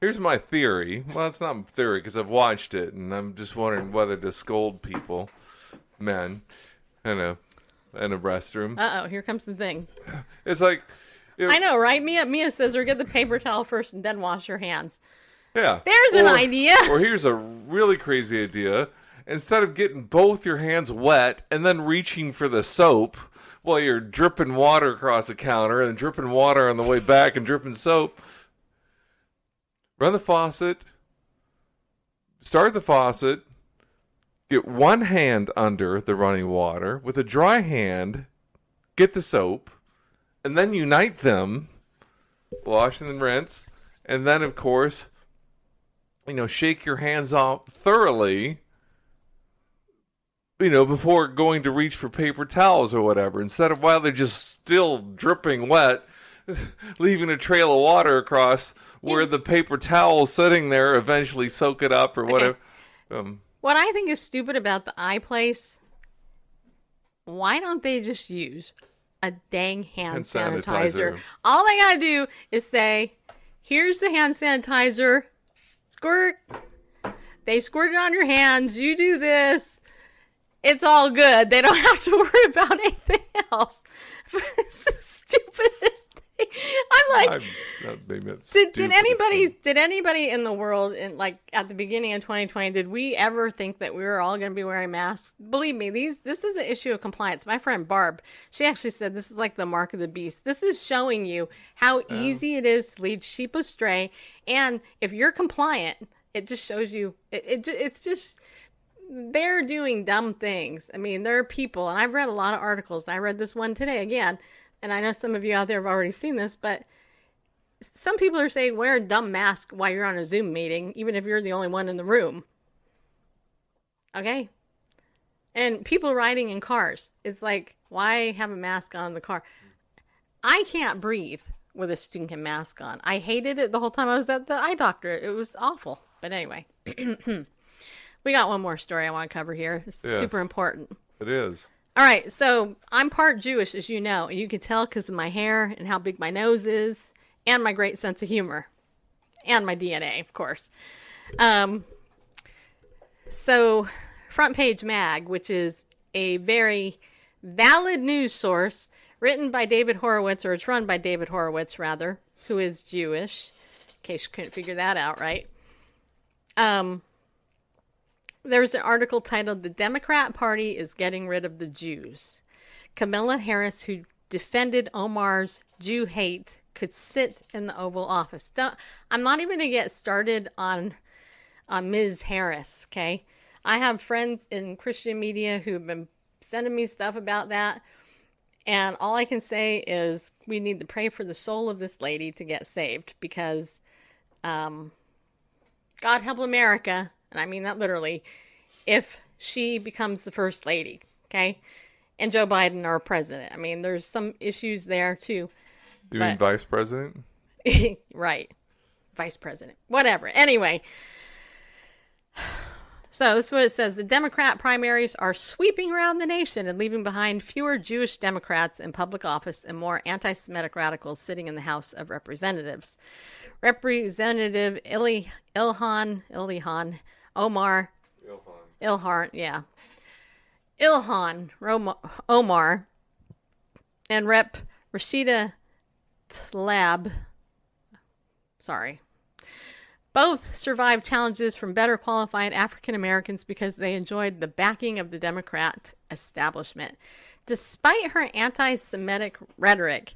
[SPEAKER 3] Here's my theory. Well, it's not theory because I've watched it, and I'm just wondering whether to scold people, men, in a in a restroom.
[SPEAKER 1] Uh oh, here comes the thing.
[SPEAKER 3] It's like, it-
[SPEAKER 1] I know, right? Mia Mia says, or get the paper towel first and then wash your hands.
[SPEAKER 3] yeah.
[SPEAKER 1] There's an idea.
[SPEAKER 3] Or here's a really crazy idea. Instead of getting both your hands wet and then reaching for the soap while you're dripping water across the counter and dripping water on the way back and dripping soap, run the faucet, start the faucet, get one hand under the running water with a dry hand, get the soap, and then unite them, wash and then rinse, and then of course, you know, shake your hands off thoroughly. You know, before going to reach for paper towels or whatever, instead of while they're just still dripping wet, leaving a trail of water across where the paper towels sitting there eventually soak it up or whatever. Um,
[SPEAKER 1] What I think is stupid about the iPlace, why don't they just use a dang hand,
[SPEAKER 3] Hand
[SPEAKER 1] sanitizer?
[SPEAKER 3] sanitizer.
[SPEAKER 1] All they gotta do is say, here's the hand sanitizer, squirt. They squirt it on your hands, you do this. It's all good. They don't have to worry about anything else. it's the stupidest thing. I'm like,
[SPEAKER 3] I'm,
[SPEAKER 1] did, did anybody
[SPEAKER 3] so-
[SPEAKER 1] did anybody in the world in like at the beginning of 2020 did we ever think that we were all going to be wearing masks believe me these this is an issue of compliance my friend barb she actually said this is like the mark of the beast this is showing you how easy it is to lead sheep astray and if you're compliant it just shows you it, it it's just they're doing dumb things. I mean, there are people, and I've read a lot of articles. I read this one today again, and I know some of you out there have already seen this, but some people are saying wear a dumb mask while you're on a Zoom meeting, even if you're the only one in the room. Okay? And people riding in cars. It's like, why have a mask on the car? I can't breathe with a stinking mask on. I hated it the whole time I was at the eye doctor. It was awful. But anyway. We got one more story I want to cover here. It's
[SPEAKER 3] Yes.
[SPEAKER 1] super important.
[SPEAKER 3] It is.
[SPEAKER 1] All right, so I'm part Jewish, as you know. You can tell because of my hair and how big my nose is, and my great sense of humor, and my DNA, of course. Um, so, Front Page Mag, which is a very valid news source written by David Horowitz, or it's run by David Horowitz, rather, who is Jewish, in case you couldn't figure that out, right? Um, there's an article titled The Democrat Party is Getting Rid of the Jews. Kamala Harris, who defended Omar's Jew hate, could sit in the Oval Office. Don't, I'm not even going to get started on, on Ms. Harris, okay? I have friends in Christian media who've been sending me stuff about that. And all I can say is we need to pray for the soul of this lady to get saved because um, God help America, and I mean that literally, if she becomes the first lady, okay? And Joe Biden our president. I mean, there's some issues there too.
[SPEAKER 3] You mean vice president?
[SPEAKER 1] right. Vice president. Whatever. Anyway. So this is what it says. The Democrat primaries are sweeping around the nation and leaving behind fewer Jewish Democrats in public office and more anti Semitic radicals sitting in the House of Representatives. Representative Ili, Ilhan, Ilhan, Omar, Ilhan, Ilhan, yeah. Ilhan Roma, Omar and Rep Rashida Tlaib sorry. Both survived challenges from better qualified African Americans because they enjoyed the backing of the Democrat establishment. Despite her anti Semitic rhetoric,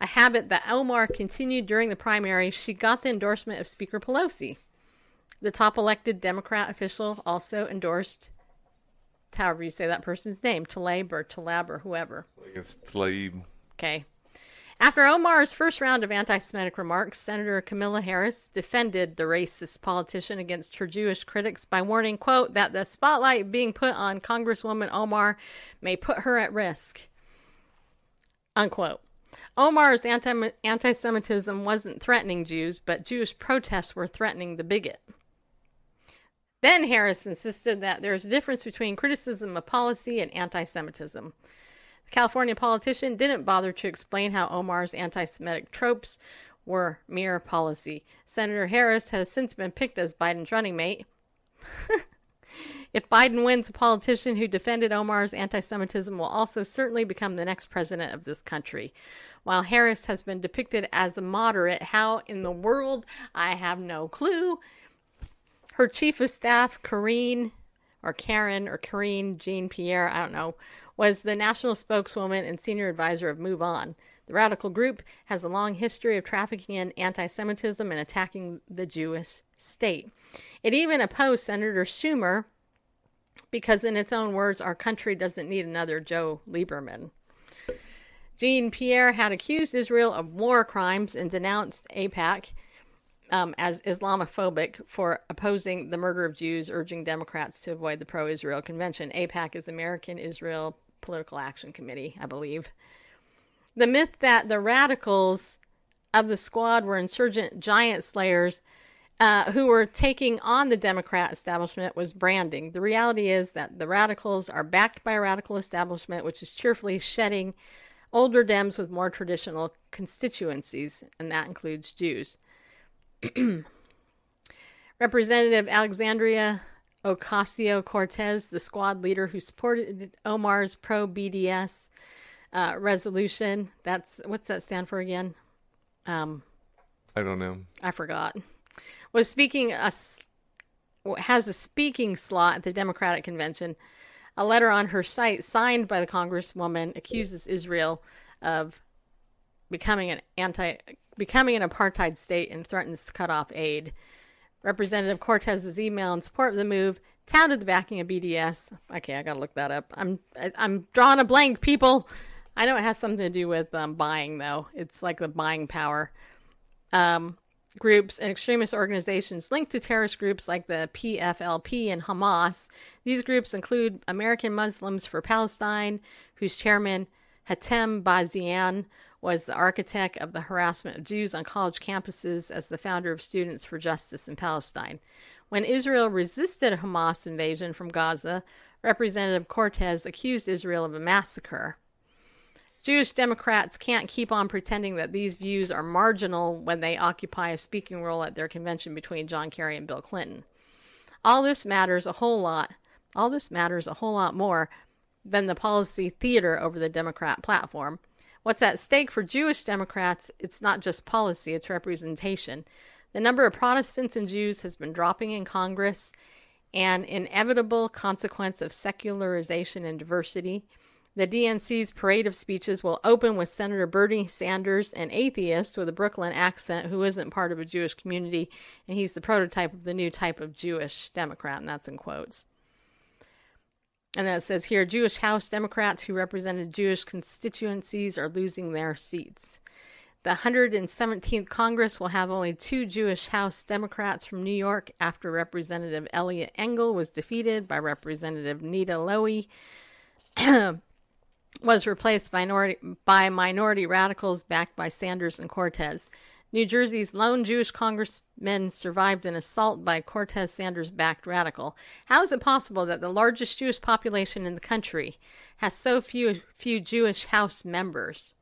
[SPEAKER 1] a habit that Omar continued during the primary, she got the endorsement of Speaker Pelosi. The top elected Democrat official also endorsed, however you say that person's name, Tlaib or Tlaib or whoever.
[SPEAKER 3] It's Tlaib.
[SPEAKER 1] Okay. After Omar's first round of anti Semitic remarks, Senator Kamala Harris defended the racist politician against her Jewish critics by warning, quote, that the spotlight being put on Congresswoman Omar may put her at risk. Unquote. Omar's anti Semitism wasn't threatening Jews, but Jewish protests were threatening the bigot. Then Harris insisted that there's a difference between criticism of policy and anti Semitism. The California politician didn't bother to explain how Omar's anti Semitic tropes were mere policy. Senator Harris has since been picked as Biden's running mate. if Biden wins, a politician who defended Omar's anti Semitism will also certainly become the next president of this country. While Harris has been depicted as a moderate, how in the world? I have no clue. Her chief of staff, Karine, or Karen, or Karine Jean Pierre, I don't know, was the national spokeswoman and senior advisor of Move On. The radical group has a long history of trafficking in anti Semitism and attacking the Jewish state. It even opposed Senator Schumer because, in its own words, our country doesn't need another Joe Lieberman. Jean Pierre had accused Israel of war crimes and denounced AIPAC um, as Islamophobic for opposing the murder of Jews, urging Democrats to avoid the pro Israel convention. AIPAC is American Israel Political Action Committee, I believe. The myth that the radicals of the squad were insurgent giant slayers uh, who were taking on the Democrat establishment was branding. The reality is that the radicals are backed by a radical establishment which is cheerfully shedding older Dems with more traditional constituencies, and that includes Jews. Representative Alexandria Ocasio Cortez, the squad leader who supported Omar's pro BDS uh, resolution. That's what's that stand for again? Um,
[SPEAKER 3] I don't know.
[SPEAKER 1] I forgot. Was speaking a has a speaking slot at the Democratic convention. A letter on her site signed by the congresswoman accuses Israel of becoming an anti becoming an apartheid state and threatens to cut off aid. Representative Cortez's email in support of the move touted the backing of BDS. Okay, I gotta look that up. I'm I, I'm drawing a blank, people. I know it has something to do with um, buying, though. It's like the buying power. Um, groups and extremist organizations linked to terrorist groups like the PFLP and Hamas. These groups include American Muslims for Palestine, whose chairman Hatem Bazian was the architect of the harassment of Jews on college campuses as the founder of Students for Justice in Palestine. When Israel resisted a Hamas invasion from Gaza, Representative Cortez accused Israel of a massacre. Jewish Democrats can't keep on pretending that these views are marginal when they occupy a speaking role at their convention between John Kerry and Bill Clinton. All this matters a whole lot. All this matters a whole lot more than the policy theater over the Democrat platform. What's at stake for Jewish Democrats, it's not just policy, it's representation. The number of Protestants and Jews has been dropping in Congress, an inevitable consequence of secularization and diversity. The DNC's parade of speeches will open with Senator Bernie Sanders, an atheist with a Brooklyn accent who isn't part of a Jewish community, and he's the prototype of the new type of Jewish Democrat, and that's in quotes. And it says here Jewish House Democrats who represented Jewish constituencies are losing their seats. The 117th Congress will have only two Jewish House Democrats from New York after Representative Eliot Engel was defeated by Representative Nita Lowey. was replaced minority, by minority radicals backed by Sanders and Cortez. New Jersey's lone Jewish congressman survived an assault by Cortez Sanders backed radical. How is it possible that the largest Jewish population in the country has so few, few Jewish House members?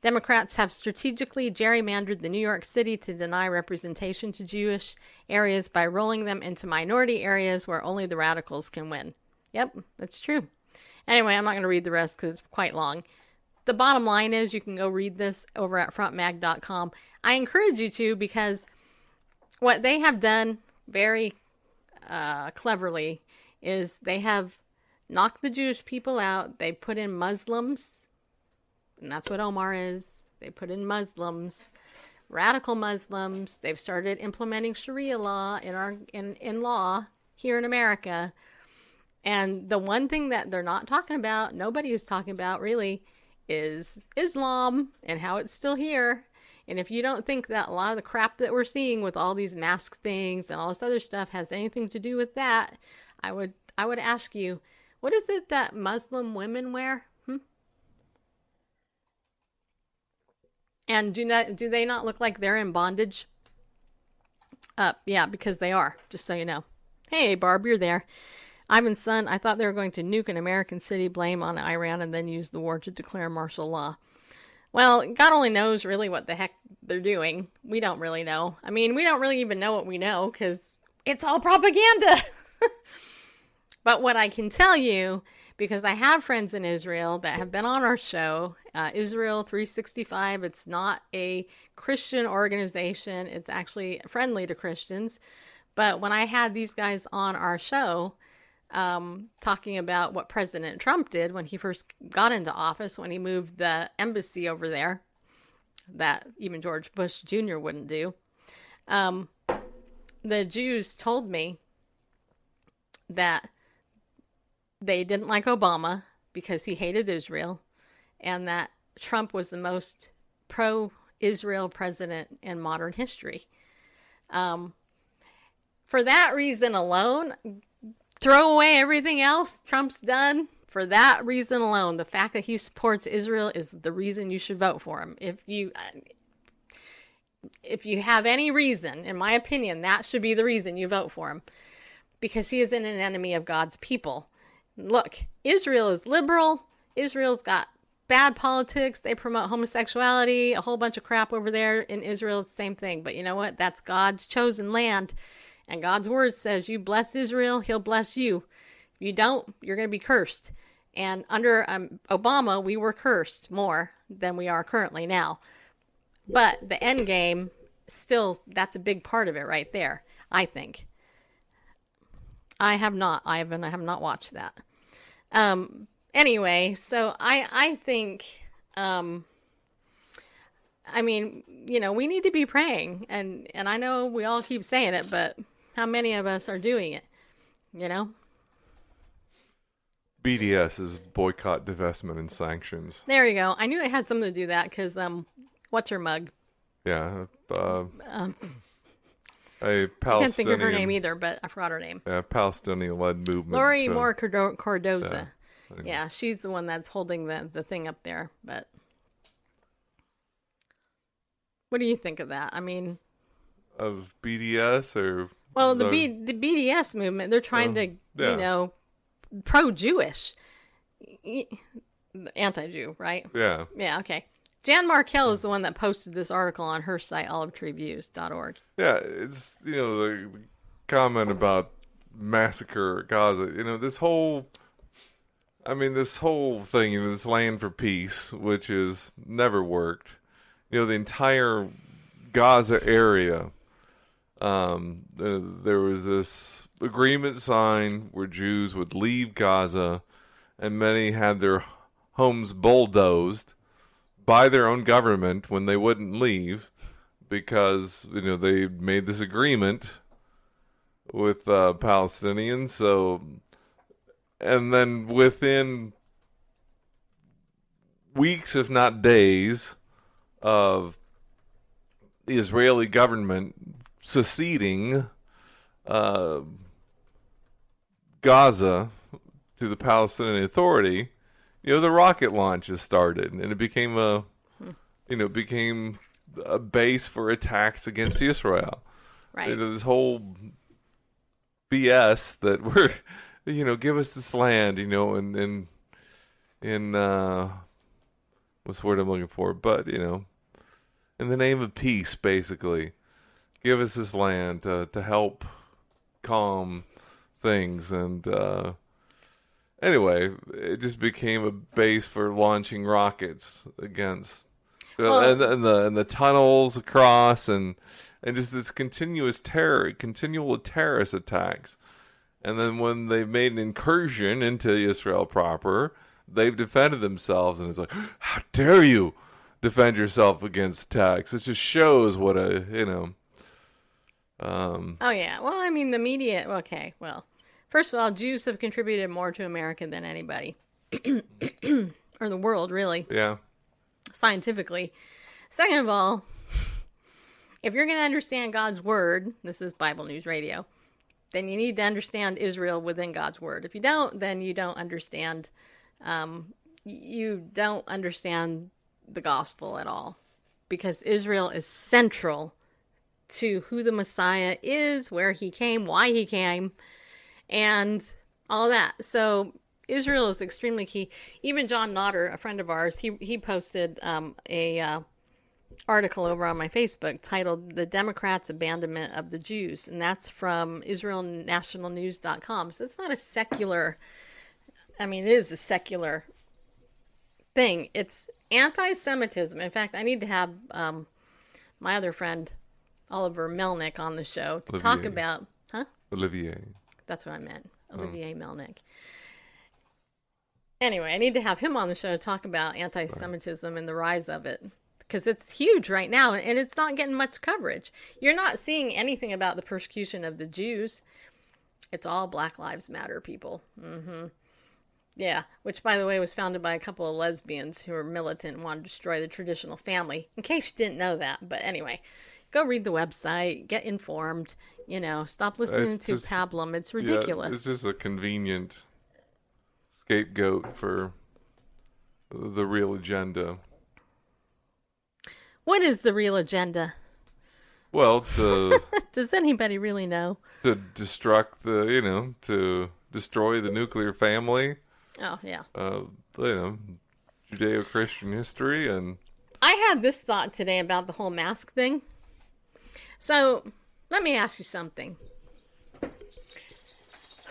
[SPEAKER 1] Democrats have strategically gerrymandered the New York City to deny representation to Jewish areas by rolling them into minority areas where only the radicals can win. Yep, that's true. Anyway, I'm not going to read the rest because it's quite long. The bottom line is you can go read this over at frontmag.com. I encourage you to because what they have done very uh, cleverly is they have knocked the Jewish people out. They put in Muslims, and that's what Omar is. They put in Muslims, radical Muslims. They've started implementing Sharia law in our in, in law here in America and the one thing that they're not talking about, nobody is talking about really, is Islam and how it's still here. And if you don't think that a lot of the crap that we're seeing with all these mask things and all this other stuff has anything to do with that, I would I would ask you, what is it that Muslim women wear? Hmm? And do not do they not look like they're in bondage? Uh yeah, because they are, just so you know. Hey Barb, you're there. Ivan's son, I thought they were going to nuke an American city, blame on Iran, and then use the war to declare martial law. Well, God only knows really what the heck they're doing. We don't really know. I mean, we don't really even know what we know because it's all propaganda. but what I can tell you, because I have friends in Israel that have been on our show, uh, Israel 365, it's not a Christian organization, it's actually friendly to Christians. But when I had these guys on our show, um, talking about what President Trump did when he first got into office, when he moved the embassy over there, that even George Bush Jr. wouldn't do. Um, the Jews told me that they didn't like Obama because he hated Israel, and that Trump was the most pro Israel president in modern history. Um, for that reason alone, throw away everything else Trump's done. For that reason alone, the fact that he supports Israel is the reason you should vote for him. If you if you have any reason, in my opinion, that should be the reason you vote for him. Because he isn't an enemy of God's people. Look, Israel is liberal. Israel's got bad politics. They promote homosexuality, a whole bunch of crap over there in Israel. Same thing. But you know what? That's God's chosen land. And God's word says, You bless Israel, he'll bless you. If you don't, you're going to be cursed. And under um, Obama, we were cursed more than we are currently now. But the end game, still, that's a big part of it right there, I think. I have not, Ivan, I have not watched that. Um, anyway, so I, I think, um, I mean, you know, we need to be praying, and and I know we all keep saying it, but how many of us are doing it? You know,
[SPEAKER 3] BDS is boycott, divestment, and sanctions.
[SPEAKER 1] there you go. I knew it had something to do that because um, what's her mug?
[SPEAKER 3] Yeah, uh,
[SPEAKER 1] Um,
[SPEAKER 3] a
[SPEAKER 1] I can't think of her name either, but I forgot her name.
[SPEAKER 3] yeah, Palestinian-led movement.
[SPEAKER 1] Lori
[SPEAKER 3] uh,
[SPEAKER 1] Moore Cordoza.
[SPEAKER 3] yeah.
[SPEAKER 1] Yeah, she's the one that's holding the the thing up there. But what do you think of that? I mean,
[SPEAKER 3] of BDS or
[SPEAKER 1] well, the B, the BDS movement, they're trying
[SPEAKER 3] Oh,
[SPEAKER 1] to,
[SPEAKER 3] yeah.
[SPEAKER 1] you know, pro-Jewish, anti-Jew, right?
[SPEAKER 3] yeah,
[SPEAKER 1] Yeah, okay. Jan Markell is the one that posted this article on her site, olivetreeviews.org.
[SPEAKER 3] yeah. It's you know the, the comment about massacre at Gaza. You know this whole. I mean, this whole thing, you know, this land for peace, which has never worked. You know, the entire Gaza area. Um, uh, there was this agreement signed where Jews would leave Gaza, and many had their homes bulldozed by their own government when they wouldn't leave because you know they made this agreement with uh, Palestinians. So, and then within weeks, if not days, of the Israeli government seceding uh, Gaza to the Palestinian Authority, you know, the rocket launches started, and it became a, you know, became a base for attacks against Israel.
[SPEAKER 1] Right.
[SPEAKER 3] You know, this whole BS that we're, you know, give us this land, you know, and and in uh, what's the word I'm looking for? But you know, in the name of peace, basically, give us this land to to help calm things and. uh Anyway, it just became a base for launching rockets against
[SPEAKER 1] Well-
[SPEAKER 3] and, and the and the tunnels across and and just this continuous terror, continual terrorist attacks. And then when they've made an incursion into Israel proper, they've defended themselves, and it's like, how dare you defend yourself against attacks? It just shows what a you know. Um,
[SPEAKER 1] Oh yeah. Well, I mean, the media. Okay. Well, first of all, Jews have contributed more to America than anybody, or the world, really,
[SPEAKER 3] yeah,
[SPEAKER 1] scientifically. Second of all, if you're going to understand God's word, this is Bible News Radio, then you need to understand Israel within God's word. If you don't, then you don't understand. Um, you don't understand the gospel at all, because Israel is central to who the Messiah is, where he came, why he came, and all that. So Israel is extremely key. Even John Nodder, a friend of ours, he he posted um, a uh, article over on my Facebook titled "The Democrats' Abandonment of the Jews," and that's from IsraelNationalNews.com. So it's not a secular. I mean, it is a secular thing. It's anti-Semitism. In fact, I need to have um, my other friend Oliver Melnick on the show to talk about. Huh?
[SPEAKER 3] Olivier.
[SPEAKER 1] That's what I meant. Olivier Melnick. Anyway, I need to have him on the show to talk about anti Semitism and the rise of it. Because it's huge right now and it's not getting much coverage. You're not seeing anything about the persecution of the Jews. It's all Black Lives Matter people. hmm Yeah, which by the way was founded by a couple of lesbians who were militant and wanted to destroy the traditional family. In case you didn't know that. But anyway, go read the website, get informed. You know, stop listening
[SPEAKER 3] It's
[SPEAKER 1] to
[SPEAKER 3] just-
[SPEAKER 1] Pablum. It's
[SPEAKER 3] Yeah,
[SPEAKER 1] ridiculous.
[SPEAKER 3] it's just a convenient scapegoat for the real agenda.
[SPEAKER 1] What is the real agenda?
[SPEAKER 3] Well, to
[SPEAKER 1] Does anybody really know?
[SPEAKER 3] to destruct the, you know, to destroy the nuclear family,
[SPEAKER 1] Oh, yeah.
[SPEAKER 3] uh, you know, Judeo-Christian history, and
[SPEAKER 1] I had this thought today about the whole mask thing. So, let me ask you something.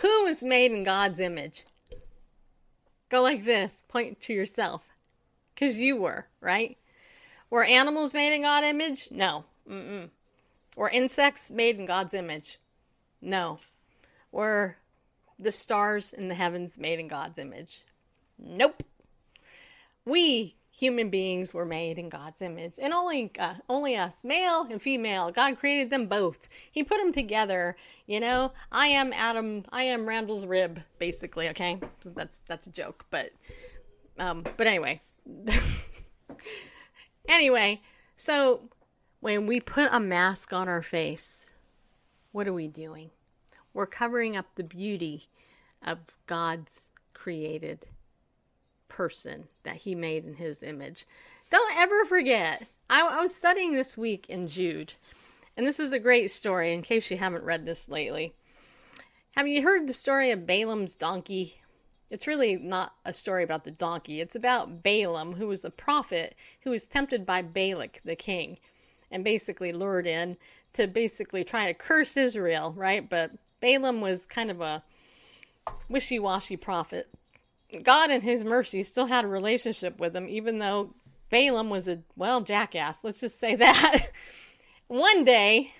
[SPEAKER 1] Who is made in God's image? Go like this, point to yourself. Because you were, right? Were animals made in God's image? No. Mm-mm. Were insects made in God's image? No. Were the stars in the heavens made in God's image? Nope. We human beings were made in God's image, and only uh, only us, male and female. God created them both. He put them together. You know, I am Adam. I am Randall's rib, basically. Okay, so that's that's a joke, but um, but anyway, anyway. So when we put a mask on our face, what are we doing? We're covering up the beauty of God's created person that he made in his image. Don't ever forget. I, I was studying this week in Jude, and this is a great story in case you haven't read this lately. Have you heard the story of Balaam's donkey? It's really not a story about the donkey. It's about Balaam, who was a prophet who was tempted by Balak, the king, and basically lured in to basically try to curse Israel, right? But Balaam was kind of a wishy washy prophet. God, in His mercy, still had a relationship with him, even though Balaam was a, well, jackass. Let's just say that. One day,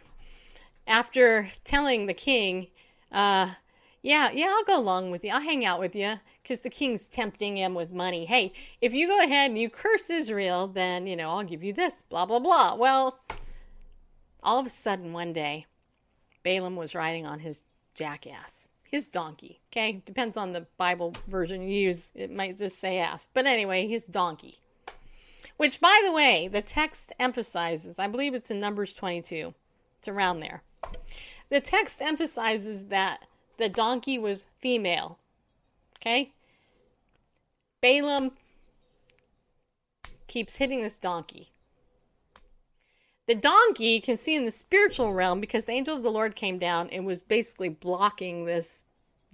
[SPEAKER 1] after telling the king, uh, yeah, yeah, I'll go along with you. I'll hang out with you because the king's tempting him with money. Hey, if you go ahead and you curse Israel, then, you know, I'll give you this, blah, blah, blah. Well, all of a sudden, one day, Balaam was riding on his jackass, his donkey. Okay, depends on the Bible version you use. It might just say ass, but anyway, his donkey. Which, by the way, the text emphasizes. I believe it's in Numbers 22. It's around there. The text emphasizes that the donkey was female. Okay, Balaam keeps hitting this donkey. The donkey can see in the spiritual realm because the angel of the Lord came down and was basically blocking this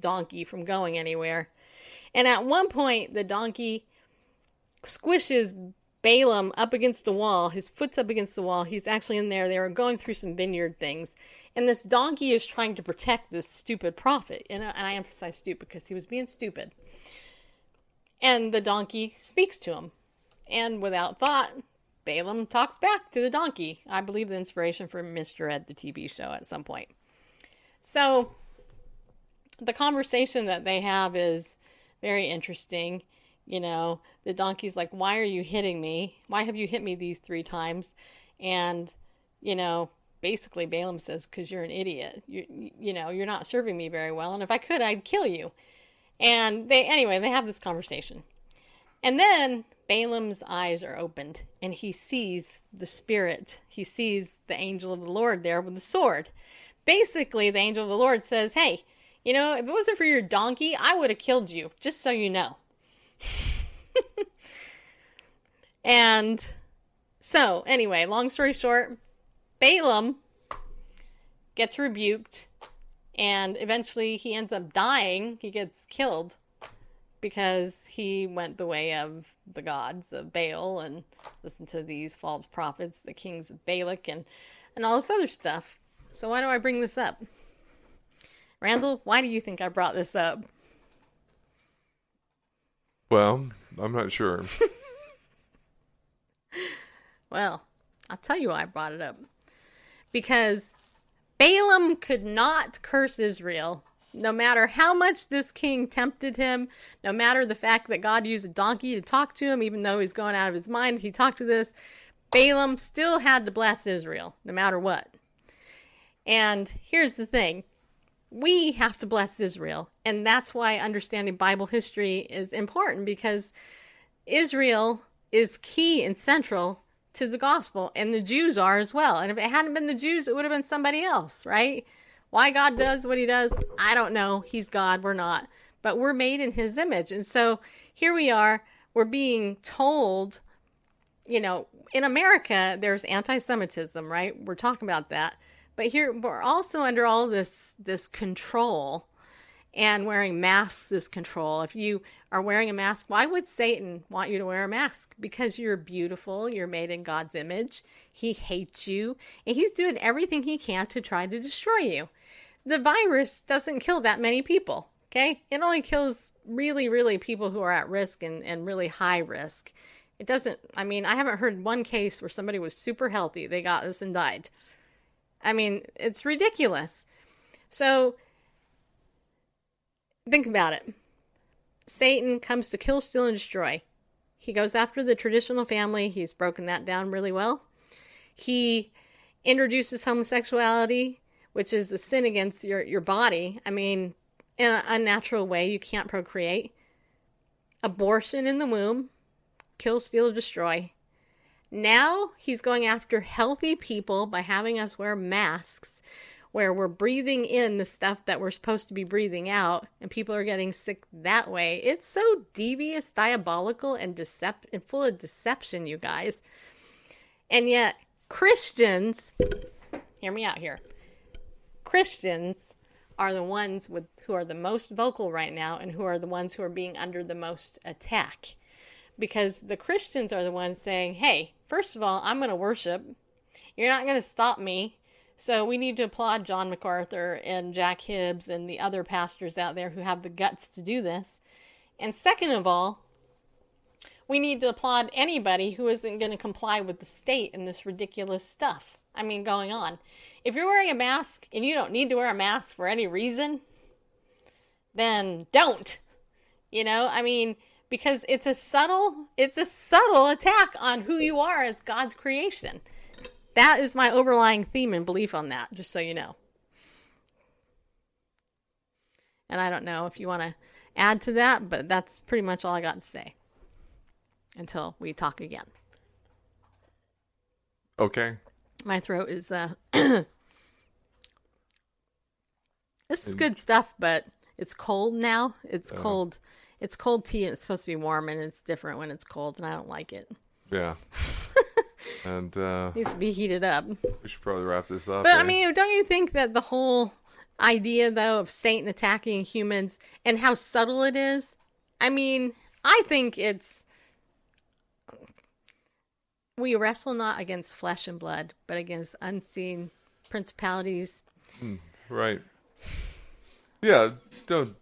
[SPEAKER 1] donkey from going anywhere. And at one point, the donkey squishes Balaam up against the wall. His foot's up against the wall. He's actually in there. They were going through some vineyard things. And this donkey is trying to protect this stupid prophet. And uh, and I emphasize stupid because he was being stupid. And the donkey speaks to him. And without thought, Balaam talks back to the donkey. I believe the inspiration for Mr. Ed, the TV show, at some point. So the conversation that they have is very interesting. You know, the donkey's like, Why are you hitting me? Why have you hit me these three times? And, you know, basically Balaam says, Because you're an idiot. You, you know, you're not serving me very well. And if I could, I'd kill you. And they, anyway, they have this conversation. And then Balaam's eyes are opened and he sees the spirit. He sees the angel of the Lord there with the sword. Basically, the angel of the Lord says, Hey, you know, if it wasn't for your donkey, I would have killed you, just so you know. and so, anyway, long story short, Balaam gets rebuked and eventually he ends up dying. He gets killed because he went the way of the gods of Baal and listen to these false prophets, the kings of Balak, and, and all this other stuff. So, why do I bring this up? Randall, why do you think I brought this up?
[SPEAKER 3] Well, I'm not sure.
[SPEAKER 1] Well, I'll tell you why I brought it up. Because Balaam could not curse Israel, no matter how much this king tempted him, no matter the fact that God used a donkey to talk to him, even though he's going out of his mind, he talked to this. Balaam still had to bless Israel, no matter what. And here's the thing we have to bless Israel. And that's why understanding Bible history is important because Israel is key and central to the gospel, and the Jews are as well. And if it hadn't been the Jews, it would have been somebody else, right? Why God does what he does, I don't know. He's God, we're not. But we're made in his image. And so here we are, we're being told, you know, in America, there's anti Semitism, right? We're talking about that. But here we're also under all this this control and wearing masks is control. If you are wearing a mask, why would Satan want you to wear a mask? Because you're beautiful, you're made in God's image. He hates you, and he's doing everything he can to try to destroy you. The virus doesn't kill that many people, okay? It only kills really, really people who are at risk and, and really high risk. It doesn't, I mean, I haven't heard one case where somebody was super healthy, they got this and died. I mean, it's ridiculous. So, think about it. Satan comes to kill, steal, and destroy. He goes after the traditional family. He's broken that down really well. He introduces homosexuality, which is a sin against your, your body. I mean, in an unnatural way, you can't procreate. Abortion in the womb, kill, steal, destroy. Now he's going after healthy people by having us wear masks where we're breathing in the stuff that we're supposed to be breathing out and people are getting sick that way. It's so devious, diabolical and decept and full of deception, you guys. And yet Christians, hear me out here. Christians are the ones with who are the most vocal right now and who are the ones who are being under the most attack. Because the Christians are the ones saying, "Hey, first of all, I'm going to worship. You're not going to stop me so we need to applaud John MacArthur and Jack Hibbs and the other pastors out there who have the guts to do this. And second of all, we need to applaud anybody who isn't going to comply with the state and this ridiculous stuff. I mean, going on. If you're wearing a mask and you don't need to wear a mask for any reason, then don't. You know, I mean, because it's a subtle it's a subtle attack on who you are as God's creation. That is my overlying theme and belief on that, just so you know. And I don't know if you want to add to that, but that's pretty much all I got to say until we talk again.
[SPEAKER 3] Okay.
[SPEAKER 1] My throat is uh This is good stuff, but it's cold now. It's cold. It's cold tea and it's supposed to be warm and it's different when it's cold and I don't like it.
[SPEAKER 3] Yeah. and uh,
[SPEAKER 1] It needs to be heated up.
[SPEAKER 3] we should probably wrap this up.
[SPEAKER 1] But I
[SPEAKER 3] eh?
[SPEAKER 1] mean, don't you think that the whole idea, though, of Satan attacking humans and how subtle it is? I mean, I think it's. We wrestle not against flesh and blood, but against unseen principalities.
[SPEAKER 3] Hmm, right. Yeah, don't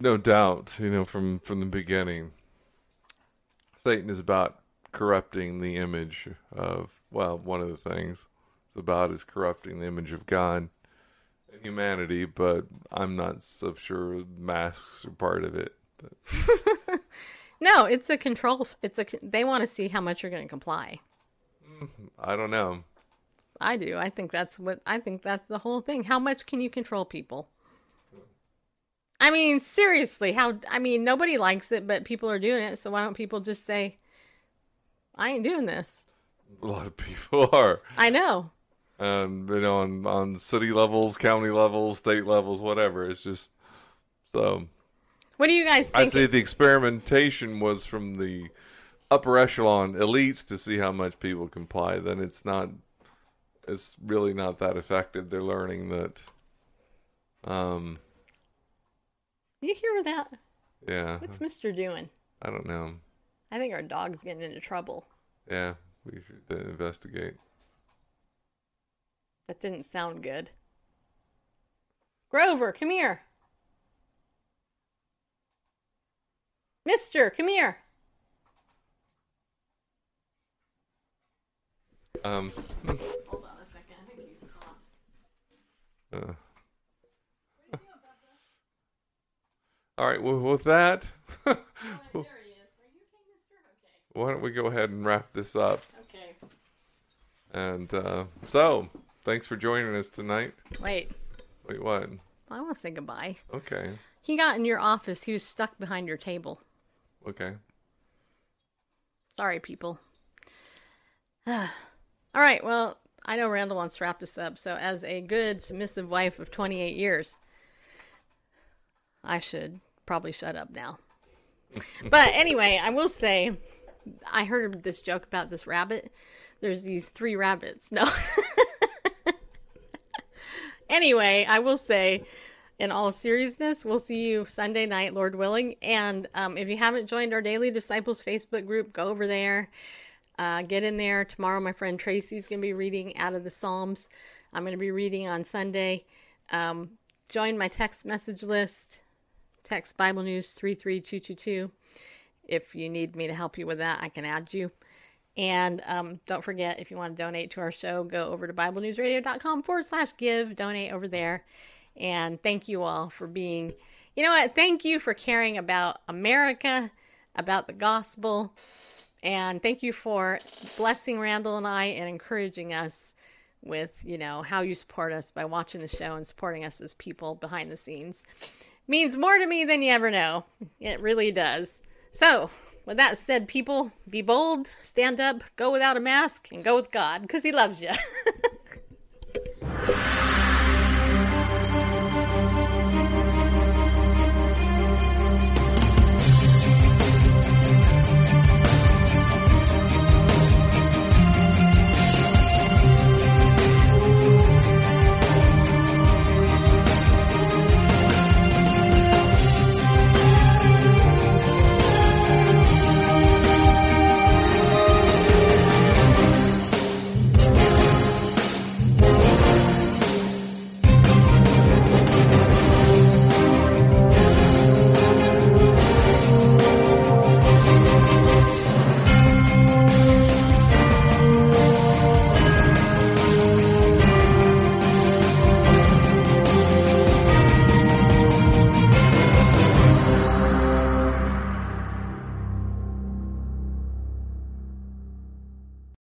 [SPEAKER 3] no doubt, you know, from from the beginning. Satan is about corrupting the image of well, one of the things it's about is corrupting the image of God and humanity, but I'm not so sure masks are part of it. But
[SPEAKER 1] No, it's a control. It's a. They want to see how much you're going to comply.
[SPEAKER 3] I don't know.
[SPEAKER 1] I do. I think that's what. I think that's the whole thing. How much can you control people? I mean, seriously, how? I mean, nobody likes it, but people are doing it. So why don't people just say, "I ain't doing this"?
[SPEAKER 3] A lot of people are.
[SPEAKER 1] I know.
[SPEAKER 3] um, you know, on on city levels, county levels, state levels, whatever. It's just so.
[SPEAKER 1] What do you guys think?
[SPEAKER 3] I'd say the experimentation was from the upper echelon elites to see how much people comply. Then it's not. It's really not that effective. They're learning that. Um.
[SPEAKER 1] you hear that?
[SPEAKER 3] Yeah.
[SPEAKER 1] What's Mister doing?
[SPEAKER 3] I don't know.
[SPEAKER 1] I think our dog's getting into trouble.
[SPEAKER 3] Yeah, we should uh, investigate.
[SPEAKER 1] That didn't sound good. Grover, come here. Mister, come here.
[SPEAKER 3] Um.
[SPEAKER 1] Hold on a second. I think he's caught.
[SPEAKER 3] Uh. All right. Well, with that,
[SPEAKER 1] There he is. Are you okay,
[SPEAKER 3] why don't we go ahead and wrap this up?
[SPEAKER 1] Okay. Okay.
[SPEAKER 3] And uh, so, thanks for joining us tonight.
[SPEAKER 1] Wait.
[SPEAKER 3] Wait, what?
[SPEAKER 1] I want to say goodbye.
[SPEAKER 3] Okay.
[SPEAKER 1] He got in your office. He was stuck behind your table.
[SPEAKER 3] Okay.
[SPEAKER 1] Sorry, people. All right. Well, I know Randall wants to wrap this up. So, as a good submissive wife of 28 years, I should probably shut up now. but anyway, I will say, I heard this joke about this rabbit. There's these three rabbits. No. anyway, I will say, in all seriousness, we'll see you Sunday night, Lord willing. And um, if you haven't joined our Daily Disciples Facebook group, go over there. Uh, get in there. Tomorrow, my friend Tracy's going to be reading out of the Psalms. I'm going to be reading on Sunday. Um, join my text message list. Text Bible News 33222. If you need me to help you with that, I can add you. And um, don't forget, if you want to donate to our show, go over to BibleNewsRadio.com forward slash give. Donate over there. And thank you all for being, you know what? Thank you for caring about America, about the gospel. And thank you for blessing Randall and I and encouraging us with, you know, how you support us by watching the show and supporting us as people behind the scenes. Means more to me than you ever know. It really does. So, with that said, people, be bold, stand up, go without a mask, and go with God because He loves you.